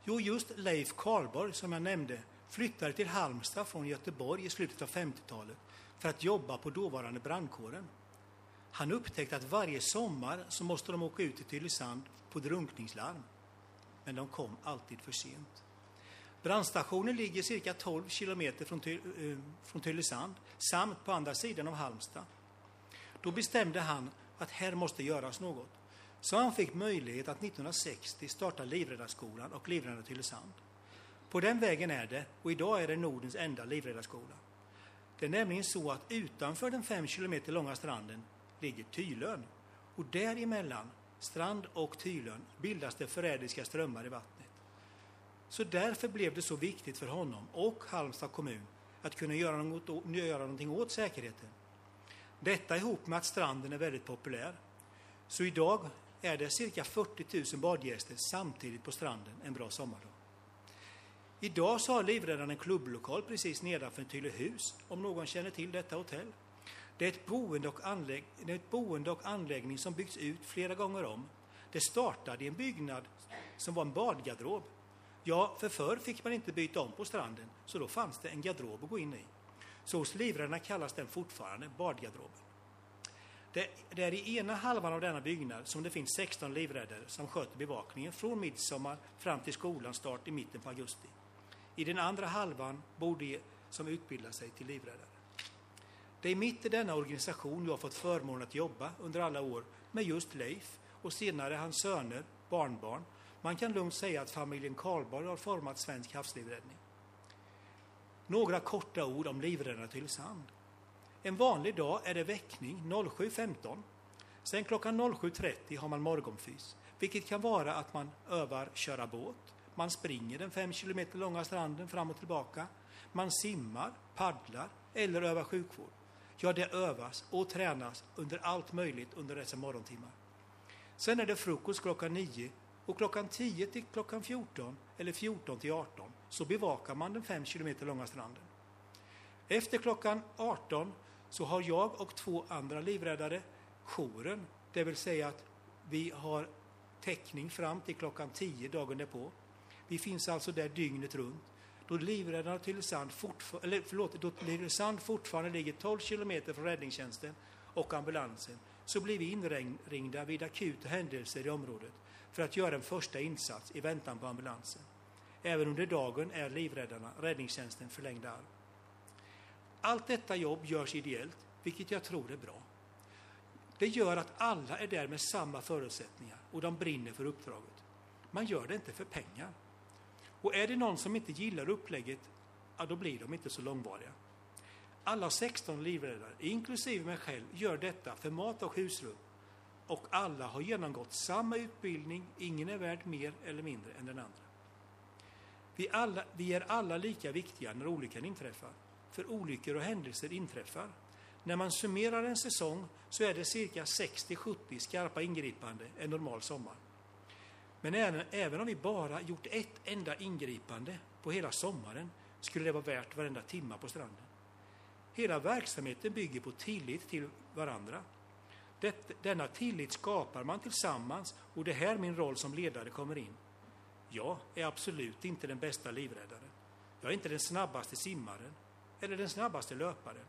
Jo, just Leif Karlborg, som jag nämnde, flyttade till Halmstad från Göteborg i slutet av 50-talet för att jobba på dåvarande brandkåren. Han upptäckte att varje sommar så måste de åka ut till Tylösand på drunkningslarm. Men de kom alltid för sent. Brandstationen ligger cirka 12 kilometer från, Ty eh, från Tylösand samt på andra sidan av Halmstad. Då bestämde han att här måste göras något. Så han fick möjlighet att 1960 starta Livräddarskolan och Livräddarna Tylösand. På den vägen är det, och idag är det Nordens enda livräddarskola. Det är nämligen så att utanför den fem kilometer långa stranden ligger Tylön. Och däremellan, strand och Tylön, bildas det förrädiska strömmar i vattnet. Så därför blev det så viktigt för honom och Halmstad kommun att kunna göra, något, göra någonting åt säkerheten. Detta ihop med att stranden är väldigt populär. Så idag är det cirka 40 000 badgäster samtidigt på stranden en bra sommardag. Idag så har Livräddaren en klubblokal precis nedanför Tylehus, om någon känner till detta hotell. Det är ett boende och, anlägg, det är ett boende och anläggning som byggts ut flera gånger om. Det startade i en byggnad som var en badgarderob. Ja, för förr fick man inte byta om på stranden, så då fanns det en garderob att gå in i. Så hos Livräddarna kallas den fortfarande badgarderoben. Det, det är i ena halvan av denna byggnad som det finns 16 livräddare som sköter bevakningen från midsommar fram till skolans start i mitten på augusti. I den andra halvan bor de som utbildar sig till livräddare. Det är mitt i denna organisation jag har fått förmånen att jobba under alla år med just Leif och senare hans söner, barnbarn. Man kan lugnt säga att familjen Karlborg har format svensk havslivräddning. Några korta ord om livräddaren Tylösand. En vanlig dag är det väckning 07.15. Sen klockan 07.30 har man morgonfys, vilket kan vara att man övar köra båt, man springer den fem kilometer långa stranden fram och tillbaka, man simmar, paddlar eller övar sjukvård. Ja, det övas och tränas under allt möjligt under dessa morgontimmar. Sen är det frukost klockan 9 och klockan 10 till klockan 14 eller 14 till 18 så bevakar man den 5 kilometer långa stranden. Efter klockan 18 så har jag och två andra livräddare jouren, det vill säga att vi har täckning fram till klockan 10 dagen därpå. Vi finns alltså där dygnet runt. Då livräddarna till Sand eller förlåt, då Tylösand fortfarande ligger 12 kilometer från räddningstjänsten och ambulansen så blir vi inringda vid akuta händelser i området för att göra en första insats i väntan på ambulansen. Även under dagen är livräddarna räddningstjänsten förlängda arm. Allt detta jobb görs ideellt, vilket jag tror är bra. Det gör att alla är där med samma förutsättningar och de brinner för uppdraget. Man gör det inte för pengar. Och är det någon som inte gillar upplägget, ja, då blir de inte så långvariga. Alla 16 livräddare, inklusive mig själv, gör detta för mat och husrum. Och alla har genomgått samma utbildning, ingen är värd mer eller mindre än den andra. Vi, alla, vi är alla lika viktiga när olyckan inträffar, för olyckor och händelser inträffar. När man summerar en säsong så är det cirka 60-70 skarpa ingripande en normal sommar. Men även, även om vi bara gjort ett enda ingripande på hela sommaren skulle det vara värt varenda timma på stranden. Hela verksamheten bygger på tillit till varandra. Det, denna tillit skapar man tillsammans och det är här min roll som ledare kommer in. Jag är absolut inte den bästa livräddaren. Jag är inte den snabbaste simmaren eller den snabbaste löparen.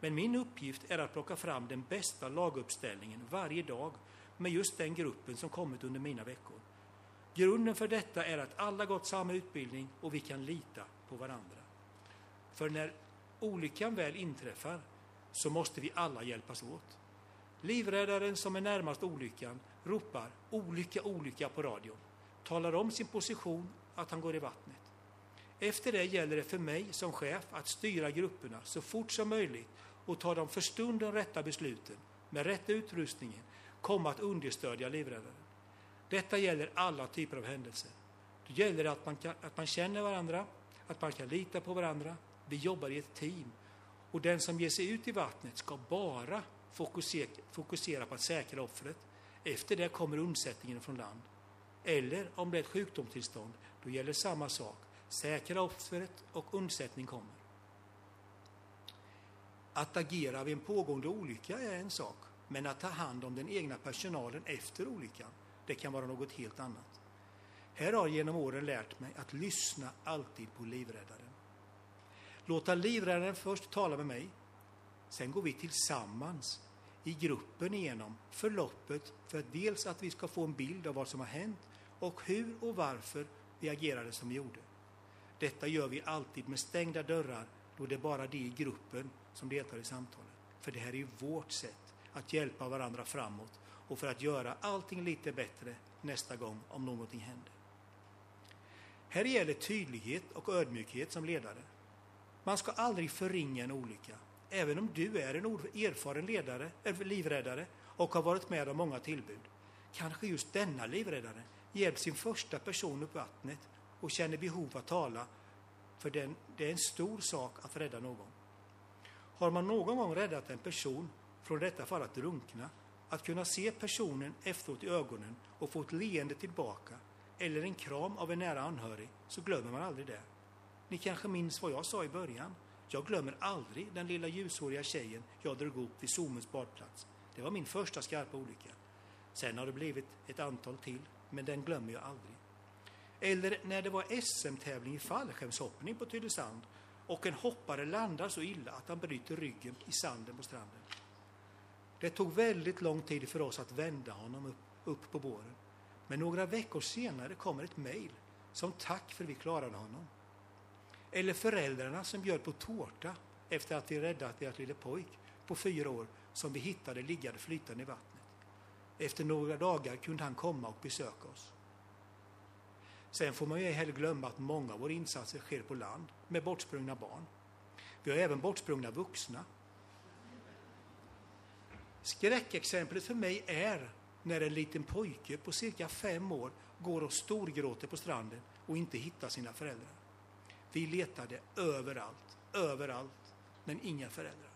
Men min uppgift är att plocka fram den bästa laguppställningen varje dag med just den gruppen som kommit under mina veckor. Grunden för detta är att alla gått samma utbildning och vi kan lita på varandra. För när olyckan väl inträffar så måste vi alla hjälpas åt. Livräddaren som är närmast olyckan ropar olycka, olycka på radion, talar om sin position, att han går i vattnet. Efter det gäller det för mig som chef att styra grupperna så fort som möjligt och ta de för stunden rätta besluten med rätta utrustningen, komma att understödja livräddaren. Detta gäller alla typer av händelser. Det gäller att man, kan, att man känner varandra, att man kan lita på varandra. Vi jobbar i ett team. Och den som ger sig ut i vattnet ska bara fokusera, fokusera på att säkra offret. Efter det kommer undsättningen från land. Eller om det är ett sjukdomstillstånd, då gäller samma sak. Säkra offret och undsättning kommer. Att agera vid en pågående olycka är en sak Men att ta hand om den egna personalen efter olyckan, det kan vara något helt annat. Här har jag genom åren lärt mig att lyssna alltid på livräddaren. Låta livräddaren först tala med mig. Sen går vi tillsammans i gruppen igenom förloppet för att dels att vi ska få en bild av vad som har hänt och hur och varför vi agerade som vi gjorde. Detta gör vi alltid med stängda dörrar då det är bara de i gruppen som deltar i samtalet. För det här är ju vårt sätt att hjälpa varandra framåt och för att göra allting lite bättre nästa gång om någonting händer. Här gäller tydlighet och ödmjukhet som ledare. Man ska aldrig förringa en olycka, även om du är en erfaren ledare, livräddare och har varit med om många tillbud. Kanske just denna livräddare hjälpt sin första person upp vattnet och känner behov att tala, för den, det är en stor sak att rädda någon. Har man någon gång räddat en person från detta fall att drunkna, att kunna se personen efteråt i ögonen och få ett leende tillbaka eller en kram av en nära anhörig, så glömmer man aldrig det. Ni kanske minns vad jag sa i början. Jag glömmer aldrig den lilla ljushåriga tjejen jag drog upp vid Somens badplats. Det var min första skarpa olycka. Sen har det blivit ett antal till, men den glömmer jag aldrig. Eller när det var SM-tävling i fallskärmshoppning på Tylösand och en hoppare landar så illa att han bryter ryggen i sanden på stranden. Det tog väldigt lång tid för oss att vända honom upp, upp på båren. Men några veckor senare kommer ett mejl som tack för att vi klarade honom. Eller föräldrarna som bjöd på tårta efter att vi räddat deras lille pojk på fyra år som vi hittade liggande flytande i vattnet. Efter några dagar kunde han komma och besöka oss. Sen får man ju heller glömma att många av våra insatser sker på land med bortsprungna barn. Vi har även bortsprungna vuxna. Skräckexemplet för mig är när en liten pojke på cirka fem år går och storgråter på stranden och inte hittar sina föräldrar. Vi letade överallt, överallt, men inga föräldrar.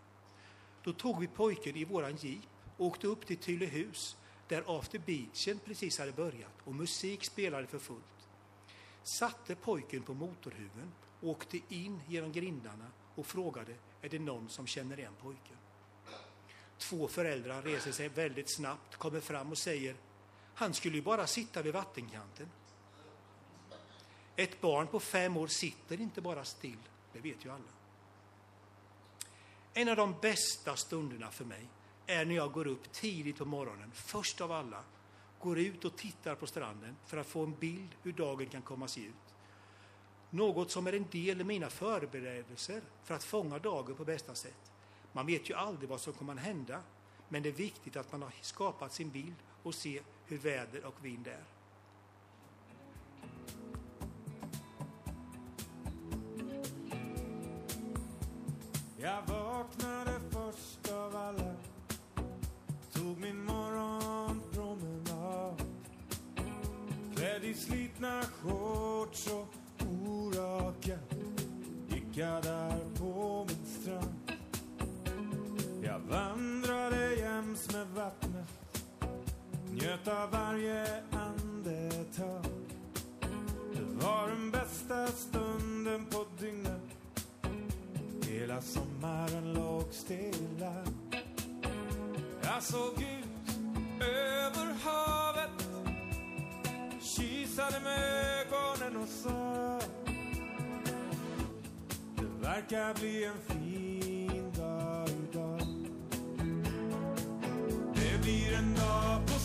Då tog vi pojken i våran jeep och åkte upp till Tylehus där after beachen precis hade börjat och musik spelade för fullt. Satte pojken på motorhuven, åkte in genom grindarna och frågade är det någon som känner igen pojken. Två föräldrar reser sig väldigt snabbt, kommer fram och säger han skulle ju bara sitta vid vattenkanten. Ett barn på fem år sitter inte bara still, det vet ju alla. En av de bästa stunderna för mig är när jag går upp tidigt på morgonen, först av alla, går ut och tittar på stranden för att få en bild hur dagen kan komma att se ut. Något som är en del i mina förberedelser för att fånga dagen på bästa sätt. Man vet ju aldrig vad som kommer att hända, men det är viktigt att man har skapat sin bild och se hur väder och vind är. Jag vaknade först av alla Tog min morgonpromenad. Klädd i slitna shorts och oraka Gick jag där på min strand. Jag vandrade jäms med vattnet Njöt av varje andetag. Det var den bästa stunden på dygnet. Hela sommaren låg stilla. Jag såg ut över havet Kisade med ögonen och sa Det verkar bli en fin dag idag. Det blir en dag på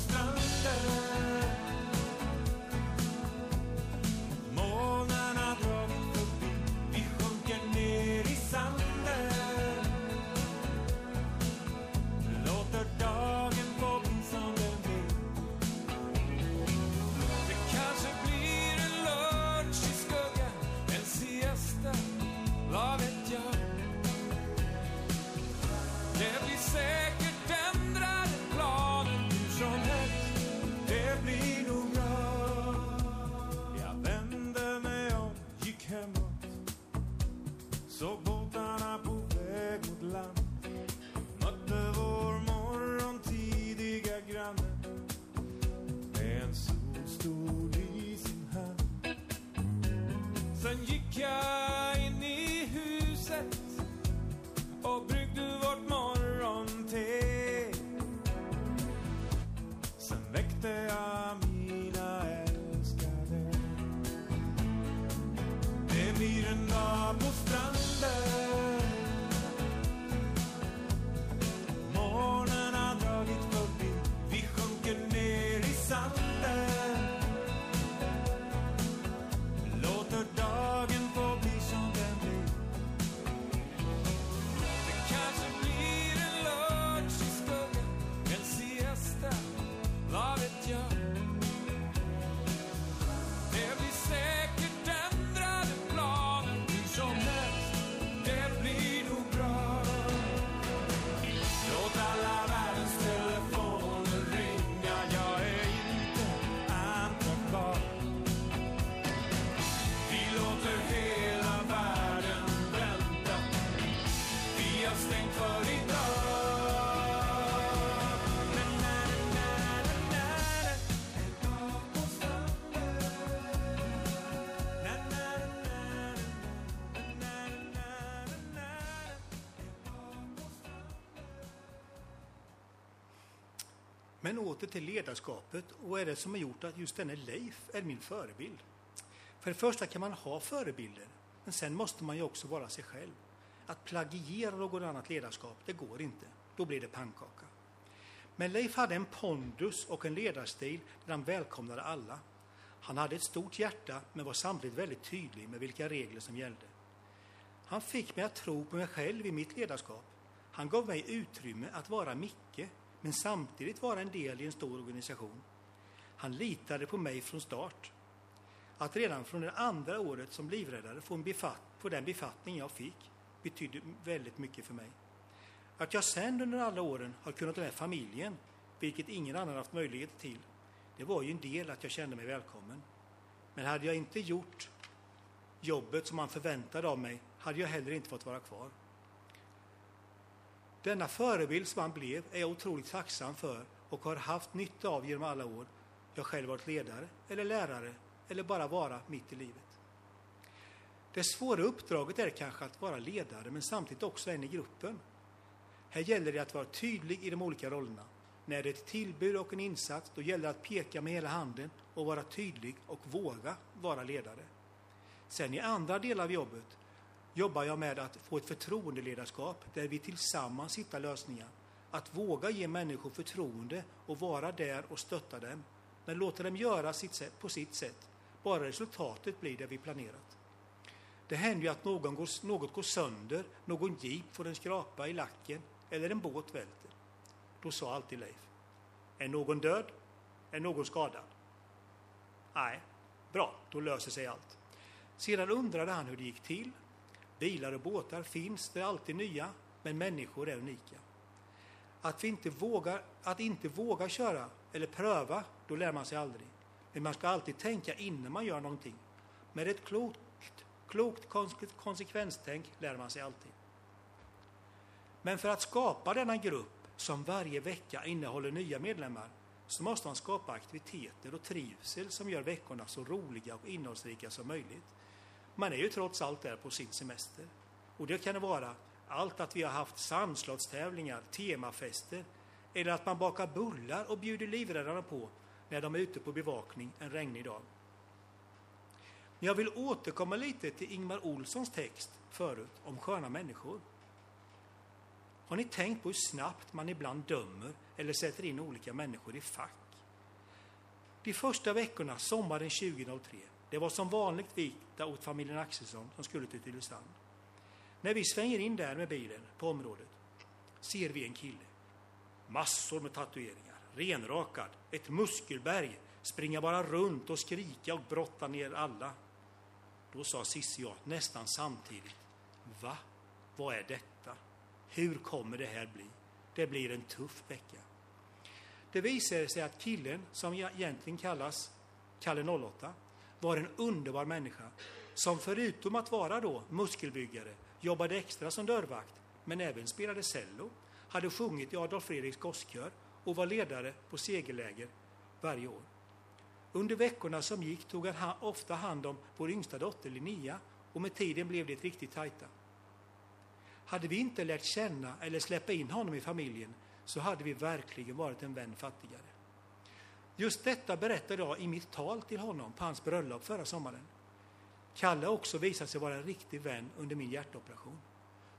åter till ledarskapet och vad är det som har gjort att just denne Leif är min förebild? För det första kan man ha förebilder, men sen måste man ju också vara sig själv. Att plagiera något annat ledarskap, det går inte. Då blir det pannkaka. Men Leif hade en pondus och en ledarstil där han välkomnade alla. Han hade ett stort hjärta men var samtidigt väldigt tydlig med vilka regler som gällde. Han fick mig att tro på mig själv i mitt ledarskap. Han gav mig utrymme att vara Micke, men samtidigt vara en del i en stor organisation. Han litade på mig från start. Att redan från det andra året som livräddare få en befatt, på den befattning jag fick betydde väldigt mycket för mig. Att jag sen under alla åren har kunnat ha med familjen, vilket ingen annan haft möjlighet till, det var ju en del att jag kände mig välkommen. Men hade jag inte gjort jobbet som man förväntade av mig hade jag heller inte fått vara kvar. Denna förebild som han blev är jag otroligt tacksam för och har haft nytta av genom alla år jag själv varit ledare eller lärare eller bara vara mitt i livet. Det svåra uppdraget är kanske att vara ledare men samtidigt också en i gruppen. Här gäller det att vara tydlig i de olika rollerna. När det är ett tillbud och en insats, då gäller det att peka med hela handen och vara tydlig och våga vara ledare. Sen i andra delar av jobbet jobbar jag med att få ett förtroendeledarskap där vi tillsammans hittar lösningar. Att våga ge människor förtroende och vara där och stötta dem. Men låta dem göra sitt sätt, på sitt sätt. Bara resultatet blir det vi planerat. Det händer ju att någon går, något går sönder, någon jeep får en skrapa i lacken eller en båt välter. Då sa alltid Leif. Är någon död? Är någon skadad? Nej, bra, då löser sig allt. Sedan undrade han hur det gick till. Bilar och båtar finns, det är alltid nya, men människor är unika. Att, vi inte vågar, att inte våga köra eller pröva, då lär man sig aldrig. Men man ska alltid tänka innan man gör någonting. Med ett klokt, klokt konsekvenstänk lär man sig alltid. Men för att skapa denna grupp som varje vecka innehåller nya medlemmar så måste man skapa aktiviteter och trivsel som gör veckorna så roliga och innehållsrika som möjligt. Man är ju trots allt där på sin semester. Och det kan vara allt att vi har haft sandslotstävlingar, temafester eller att man bakar bullar och bjuder livräddarna på när de är ute på bevakning en regnig dag. Men jag vill återkomma lite till Ingmar Olssons text förut om sköna människor. Har ni tänkt på hur snabbt man ibland dömer eller sätter in olika människor i fack? De första veckorna sommaren 2003, det var som vanligt vikta åt familjen Axelsson som skulle till Tylösand. När vi svänger in där med bilen på området ser vi en kille. Massor med tatueringar, renrakad, ett muskelberg, springa bara runt och skrika och brotta ner alla. Då sa Cissi och jag nästan samtidigt. Va? Vad är detta? Hur kommer det här bli? Det blir en tuff vecka. Det visade sig att killen, som egentligen kallas Kalle 08, var en underbar människa som förutom att vara då muskelbyggare jobbade extra som dörrvakt men även spelade cello, hade sjungit i Adolf Fredriks gosskör och var ledare på segerläger varje år. Under veckorna som gick tog han ofta hand om vår yngsta dotter Linnea och med tiden blev det riktigt tajta. Hade vi inte lärt känna eller släppa in honom i familjen så hade vi verkligen varit en vän fattigare. Just detta berättade jag i mitt tal till honom på hans bröllop förra sommaren. Kalle har också visat sig vara en riktig vän under min hjärtoperation.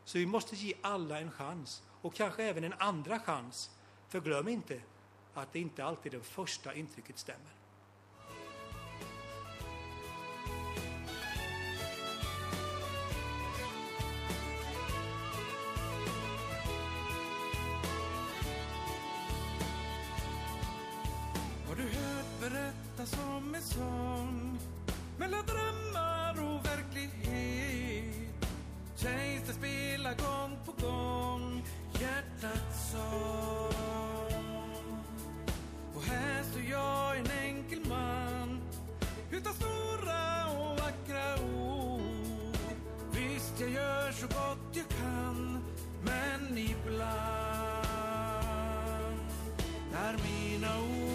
Så vi måste ge alla en chans och kanske även en andra chans. För glöm inte att det inte alltid det första intrycket stämmer. Berättas som en sång mellan drömmar och verklighet? Sägs det spela gång på gång hjärtats sång. Och här står jag en enkel man utan stora och vackra ord. Visst, jag gör så gott jag kan, men ibland när mina ord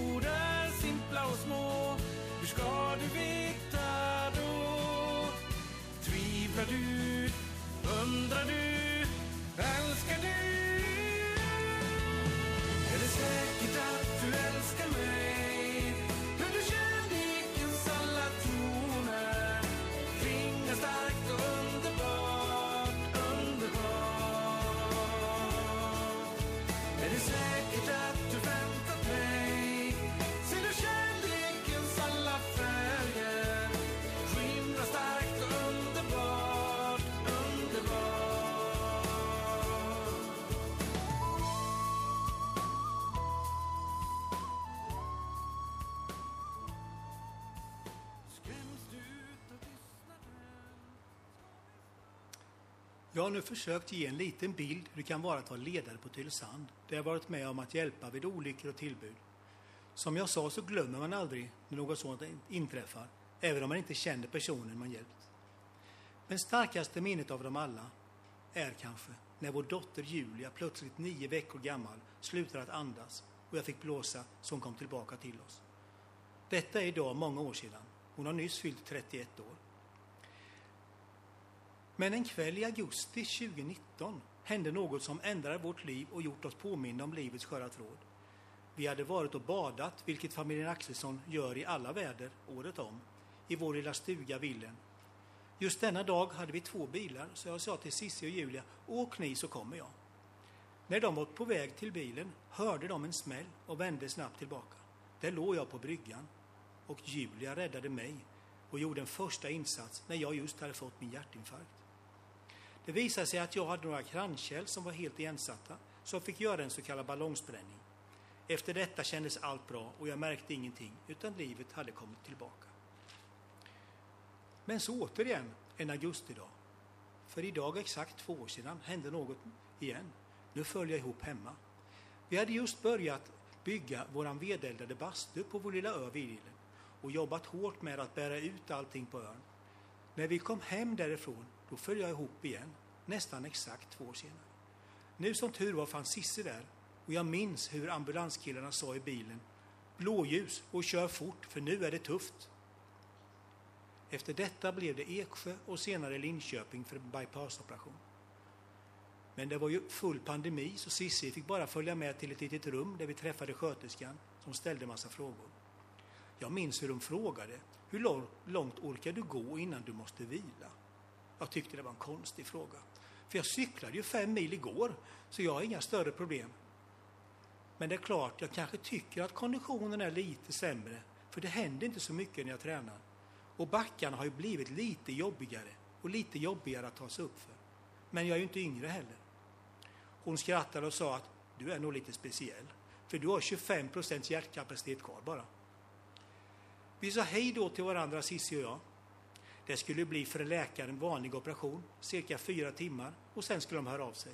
Jag har nu försökt ge en liten bild hur det kan vara att vara ledare på Tylösand, där jag varit med om att hjälpa vid olyckor och tillbud. Som jag sa så glömmer man aldrig när något sådant inträffar, även om man inte känner personen man hjälpt. Men starkaste minnet av dem alla är kanske när vår dotter Julia, plötsligt nio veckor gammal, slutade att andas och jag fick blåsa så hon kom tillbaka till oss. Detta är idag många år sedan. Hon har nyss fyllt 31 år. Men en kväll i augusti 2019 hände något som ändrade vårt liv och gjort oss påminna om livets sköra tråd. Vi hade varit och badat, vilket familjen Axelsson gör i alla väder, året om, i vår lilla stuga Villen. Just denna dag hade vi två bilar, så jag sa till Cissi och Julia, åk ni så kommer jag. När de var på väg till bilen hörde de en smäll och vände snabbt tillbaka. Där låg jag på bryggan och Julia räddade mig och gjorde en första insats när jag just hade fått min hjärtinfarkt. Det visade sig att jag hade några kranskärl som var helt igensatta, så jag fick göra en så kallad ballongsprängning. Efter detta kändes allt bra och jag märkte ingenting, utan livet hade kommit tillbaka. Men så återigen en augustidag. För idag exakt två år sedan hände något igen. Nu föll jag ihop hemma. Vi hade just börjat bygga våran vedeldade bastu på vår lilla ö Virgilen och jobbat hårt med att bära ut allting på ön. När vi kom hem därifrån, då föll jag ihop igen, nästan exakt två år senare. Nu som tur var fanns Cissi där och jag minns hur ambulanskillarna sa i bilen blåljus och kör fort för nu är det tufft. Efter detta blev det Eksjö och senare Linköping för en bypassoperation. Men det var ju full pandemi så Cissi fick bara följa med till ett litet rum där vi träffade sköterskan som ställde massa frågor. Jag minns hur de frågade hur långt orkar du gå innan du måste vila? Jag tyckte det var en konstig fråga. För jag cyklade ju fem mil igår så jag har inga större problem. Men det är klart, jag kanske tycker att konditionen är lite sämre för det händer inte så mycket när jag tränar. Och backarna har ju blivit lite jobbigare och lite jobbigare att ta sig upp för. Men jag är ju inte yngre heller. Hon skrattade och sa att du är nog lite speciell, för du har 25 procents hjärtkapacitet kvar bara. Vi sa hej då till varandra, Cissi och jag. Det skulle bli för en läkare en vanlig operation, cirka fyra timmar, och sen skulle de höra av sig.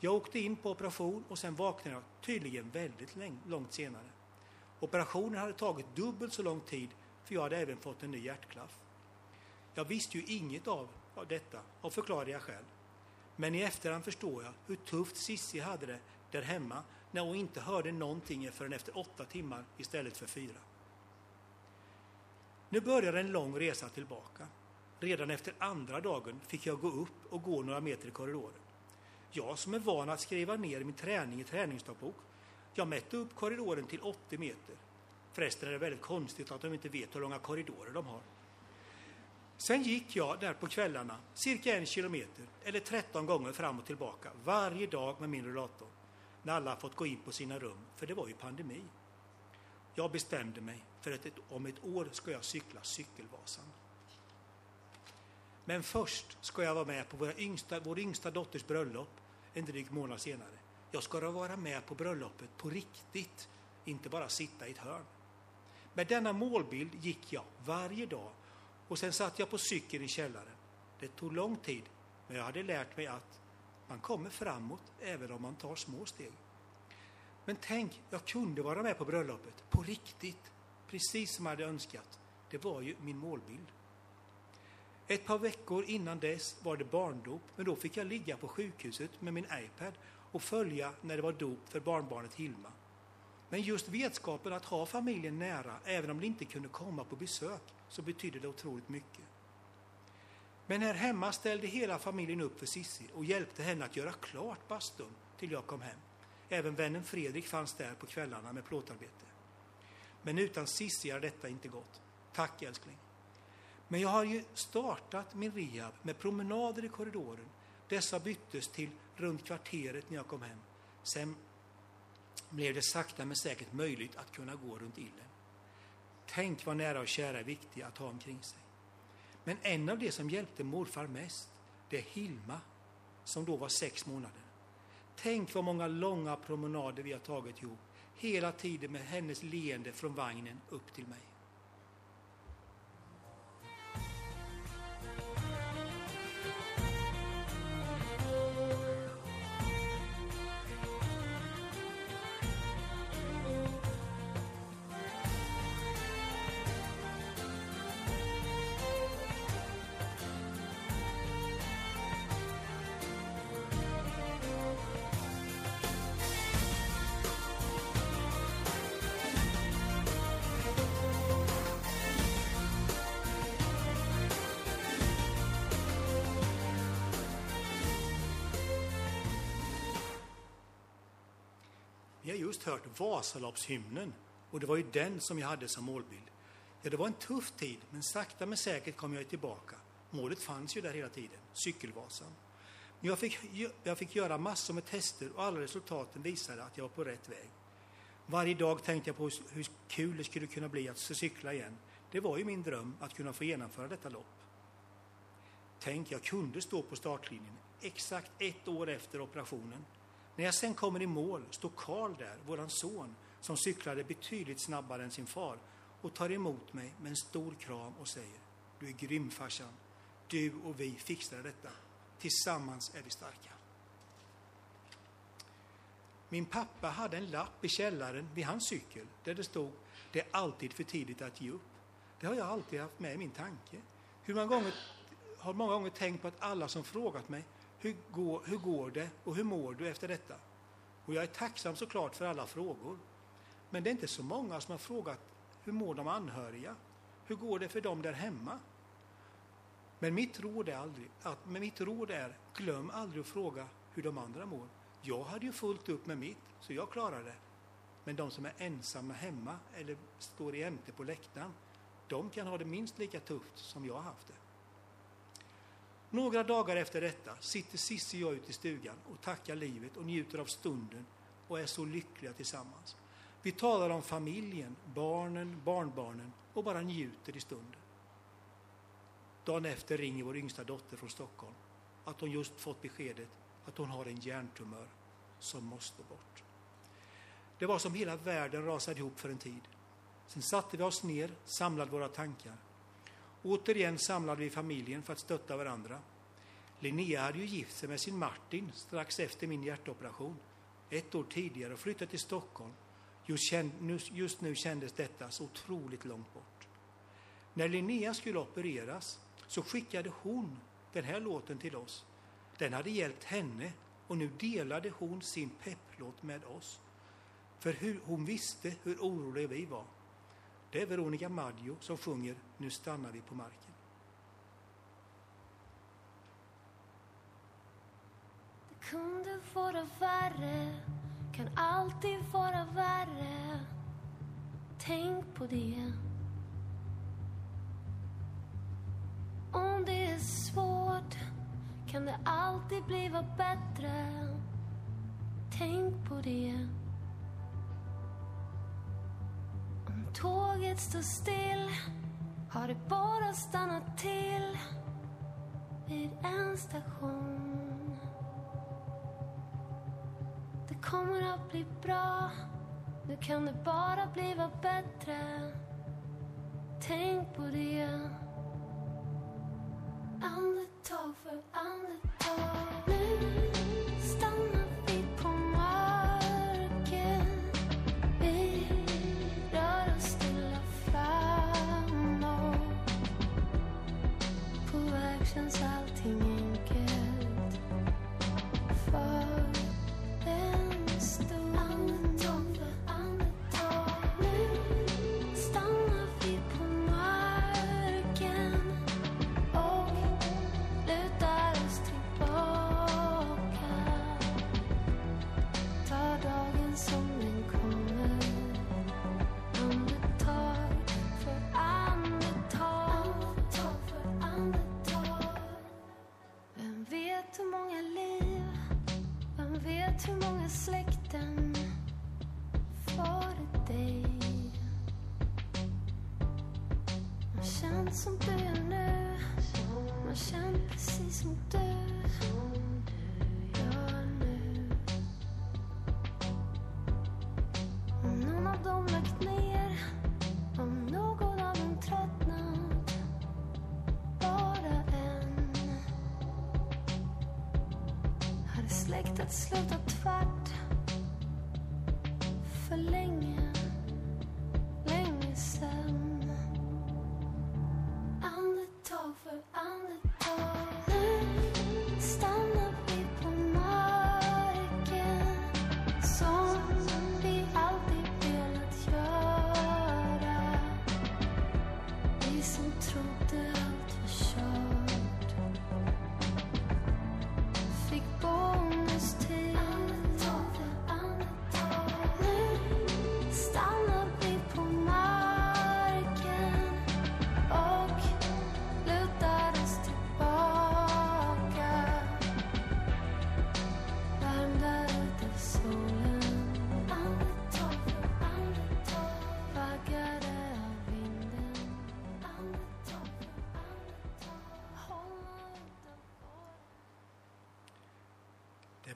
Jag åkte in på operation och sen vaknade jag tydligen väldigt långt senare. Operationen hade tagit dubbelt så lång tid, för jag hade även fått en ny hjärtklaff. Jag visste ju inget av av detta, av förklarliga skäl. Men i efterhand förstår jag hur tufft Sissi hade det där hemma när hon inte hörde någonting förrän efter åtta timmar istället för fyra. Nu börjar en lång resa tillbaka. Redan efter andra dagen fick jag gå upp och gå några meter i korridoren. Jag som är van att skriva ner min träning i träningsdagbok, jag mätte upp korridoren till 80 meter. Förresten är det väldigt konstigt att de inte vet hur långa korridorer de har. Sen gick jag där på kvällarna, cirka en kilometer eller 13 gånger fram och tillbaka, varje dag med min rullator. När alla fått gå in på sina rum, för det var ju pandemi. Jag bestämde mig för att ett, om ett år ska jag cykla Cykelvasan. Men först ska jag vara med på våra yngsta, vår yngsta dotters bröllop en dryg månad senare. Jag ska vara med på bröllopet på riktigt, inte bara sitta i ett hörn. Med denna målbild gick jag varje dag och sen satt jag på cykeln i källaren. Det tog lång tid, men jag hade lärt mig att man kommer framåt även om man tar små steg. Men tänk, jag kunde vara med på bröllopet, på riktigt, precis som jag hade önskat. Det var ju min målbild. Ett par veckor innan dess var det barndop, men då fick jag ligga på sjukhuset med min iPad och följa när det var dop för barnbarnet Hilma. Men just vetskapen att ha familjen nära, även om de inte kunde komma på besök, så betydde det otroligt mycket. Men här hemma ställde hela familjen upp för Sissi och hjälpte henne att göra klart bastun till jag kom hem. Även vännen Fredrik fanns där på kvällarna med plåtarbete. Men utan Cissi hade detta inte gått. Tack älskling. Men jag har ju startat min rehab med promenader i korridoren. Dessa byttes till runt kvarteret när jag kom hem. Sen blev det sakta men säkert möjligt att kunna gå runt illen. Tänk vad nära och kära är viktiga att ha omkring sig. Men en av de som hjälpte morfar mest, det är Hilma, som då var sex månader. Tänk vad många långa promenader vi har tagit ihop, hela tiden med hennes leende från vagnen upp till mig. Just hört Vasaloppshymnen och det var ju den som jag hade som målbild. Ja, det var en tuff tid, men sakta men säkert kom jag tillbaka. Målet fanns ju där hela tiden, Cykelvasan. Men jag fick, jag fick göra massor med tester och alla resultaten visade att jag var på rätt väg. Varje dag tänkte jag på hur- hur kul det skulle kunna bli att cykla igen. Det var ju min dröm att kunna få genomföra detta lopp. Tänk, jag kunde stå på startlinjen exakt ett år efter operationen. När jag sen kommer i mål står Karl där, våran son, som cyklade betydligt snabbare än sin far och tar emot mig med en stor kram och säger Du är grym farsan. Du och vi fixar detta. Tillsammans är vi starka. Min pappa hade en lapp i källaren vid hans cykel där det stod Det är alltid för tidigt att ge upp. Det har jag alltid haft med i min tanke. Hur många gånger, har många gånger tänkt på att alla som frågat mig hur går, hur går det och hur mår du efter detta? Och jag är tacksam såklart för alla frågor. Men det är inte så många som har frågat hur mår de anhöriga? Hur går det för dem där hemma? Men mitt råd är, aldrig, att, men mitt råd är glöm aldrig att fråga hur de andra mår. Jag hade ju fullt upp med mitt, så jag klarade det. Men de som är ensamma hemma eller står i ämte på läktaren, de kan ha det minst lika tufft som jag har haft det. Några dagar efter detta sitter Cissi och jag ute i stugan och tackar livet och njuter av stunden och är så lyckliga tillsammans. Vi talar om familjen, barnen, barnbarnen och bara njuter i stunden. Dagen efter ringer vår yngsta dotter från Stockholm att hon just fått beskedet att hon har en hjärntumör som måste bort. Det var som hela världen rasade ihop för en tid. Sen satte vi oss ner, samlade våra tankar. Återigen samlade vi familjen för att stötta varandra. Linnea hade ju gift sig med sin Martin strax efter min hjärtoperation, ett år tidigare och flyttat till Stockholm. Just, nu kändes detta så otroligt långt bort. När Linnea skulle opereras så skickade hon den här låten till oss. Den hade hjälpt henne och nu delade hon sin pepplåt med oss. För hur, hon visste hur oroliga vi var. Det är Veronica Maggio som sjunger Nu stannar vi på marken. Det kunde vara värre, kan alltid vara värre. tänk på det. Om det är svårt kan det alltid bliva bättre. Tänk på det. Tåget står still har det bara stannat till vid en station. Det kommer att bli bra, nu kan det bara bliva bättre. Tänk på det.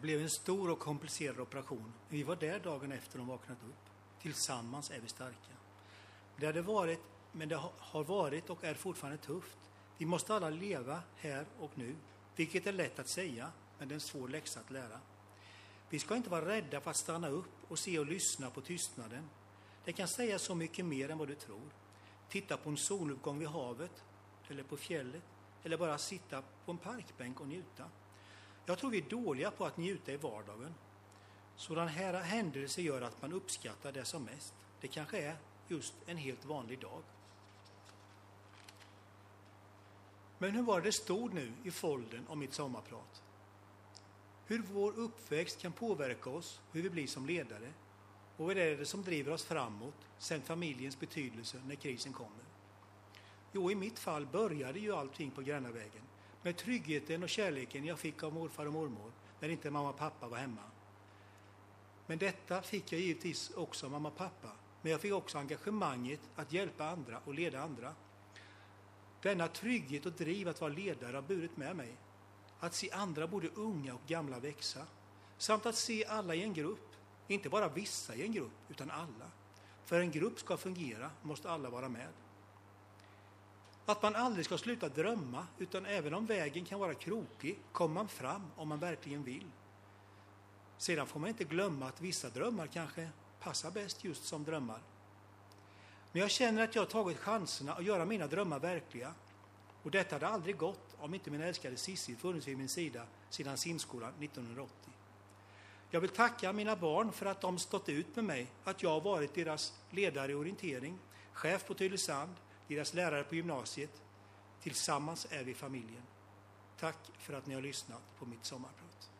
Blev en stor och komplicerad operation. Vi var där dagen efter de vaknat upp. Tillsammans är vi starka. Det hade varit, men det har varit och är fortfarande tufft. Vi måste alla leva här och nu, vilket är lätt att säga, men det är en svår läxa att lära. Vi ska inte vara rädda för att stanna upp och se och lyssna på tystnaden. Det kan säga så mycket mer än vad du tror. Titta på en soluppgång vid havet, eller på fjället, eller bara sitta på en parkbänk och njuta. Jag tror vi är dåliga på att njuta i vardagen. Sådana här händelser gör att man uppskattar det som mest. Det kanske är just en helt vanlig dag. Men hur var det det stod nu i folden om mitt sommarprat? Hur vår uppväxt kan påverka oss, hur vi blir som ledare och vad är det som driver oss framåt, sen familjens betydelse när krisen kommer. Jo, i mitt fall började ju allting på Grännavägen med tryggheten och kärleken jag fick av morfar och mormor när inte mamma och pappa var hemma. Men detta fick jag givetvis också av mamma och pappa, men jag fick också engagemanget att hjälpa andra och leda andra. Denna trygghet och driv att vara ledare har burit med mig. Att se andra, både unga och gamla, växa. Samt att se alla i en grupp. Inte bara vissa i en grupp, utan alla. För en grupp ska fungera måste alla vara med. Att man aldrig ska sluta drömma, utan även om vägen kan vara krokig kommer man fram om man verkligen vill. Sedan får man inte glömma att vissa drömmar kanske passar bäst just som drömmar. Men jag känner att jag har tagit chanserna att göra mina drömmar verkliga. Och detta hade aldrig gått om inte min älskade Cissi funnits vid min sida sedan simskolan 1980. Jag vill tacka mina barn för att de stått ut med mig, att jag har varit deras ledare i orientering, chef på Tylösand, deras lärare på gymnasiet. Tillsammans är vi familjen. Tack för att ni har lyssnat på mitt sommarprat.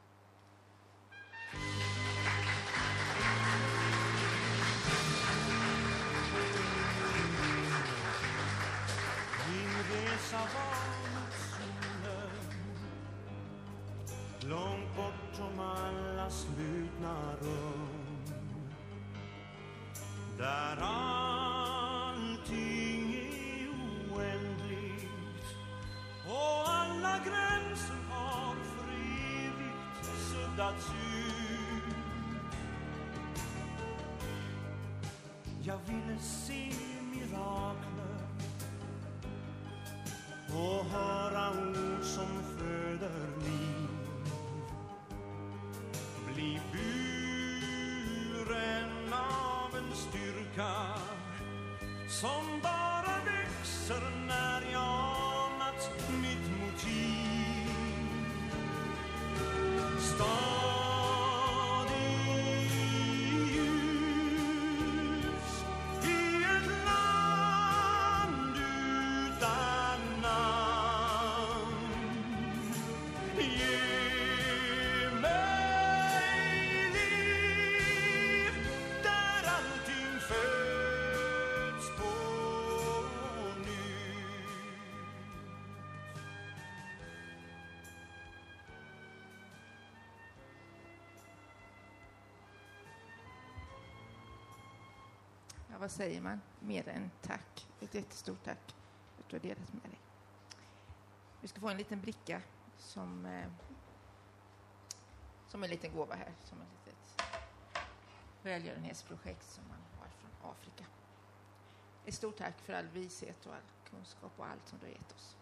Min resa var mot solen långt bortom alla slut natur Jag ville se vad säger man? Mer än tack. Ett jättestort tack för att du har delat med dig. Du ska få en liten bricka som, eh, som en liten gåva här, som ett litet välgörenhetsprojekt som man har från Afrika. Ett stort tack för all vishet och all kunskap och allt som du har gett oss.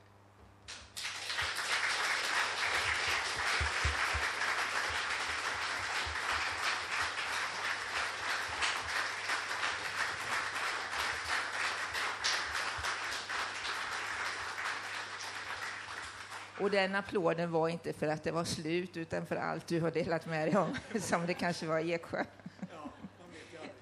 Och den applåden var inte för att det var slut utan för allt du har delat med dig om, <laughs> som det kanske var i Eksjö.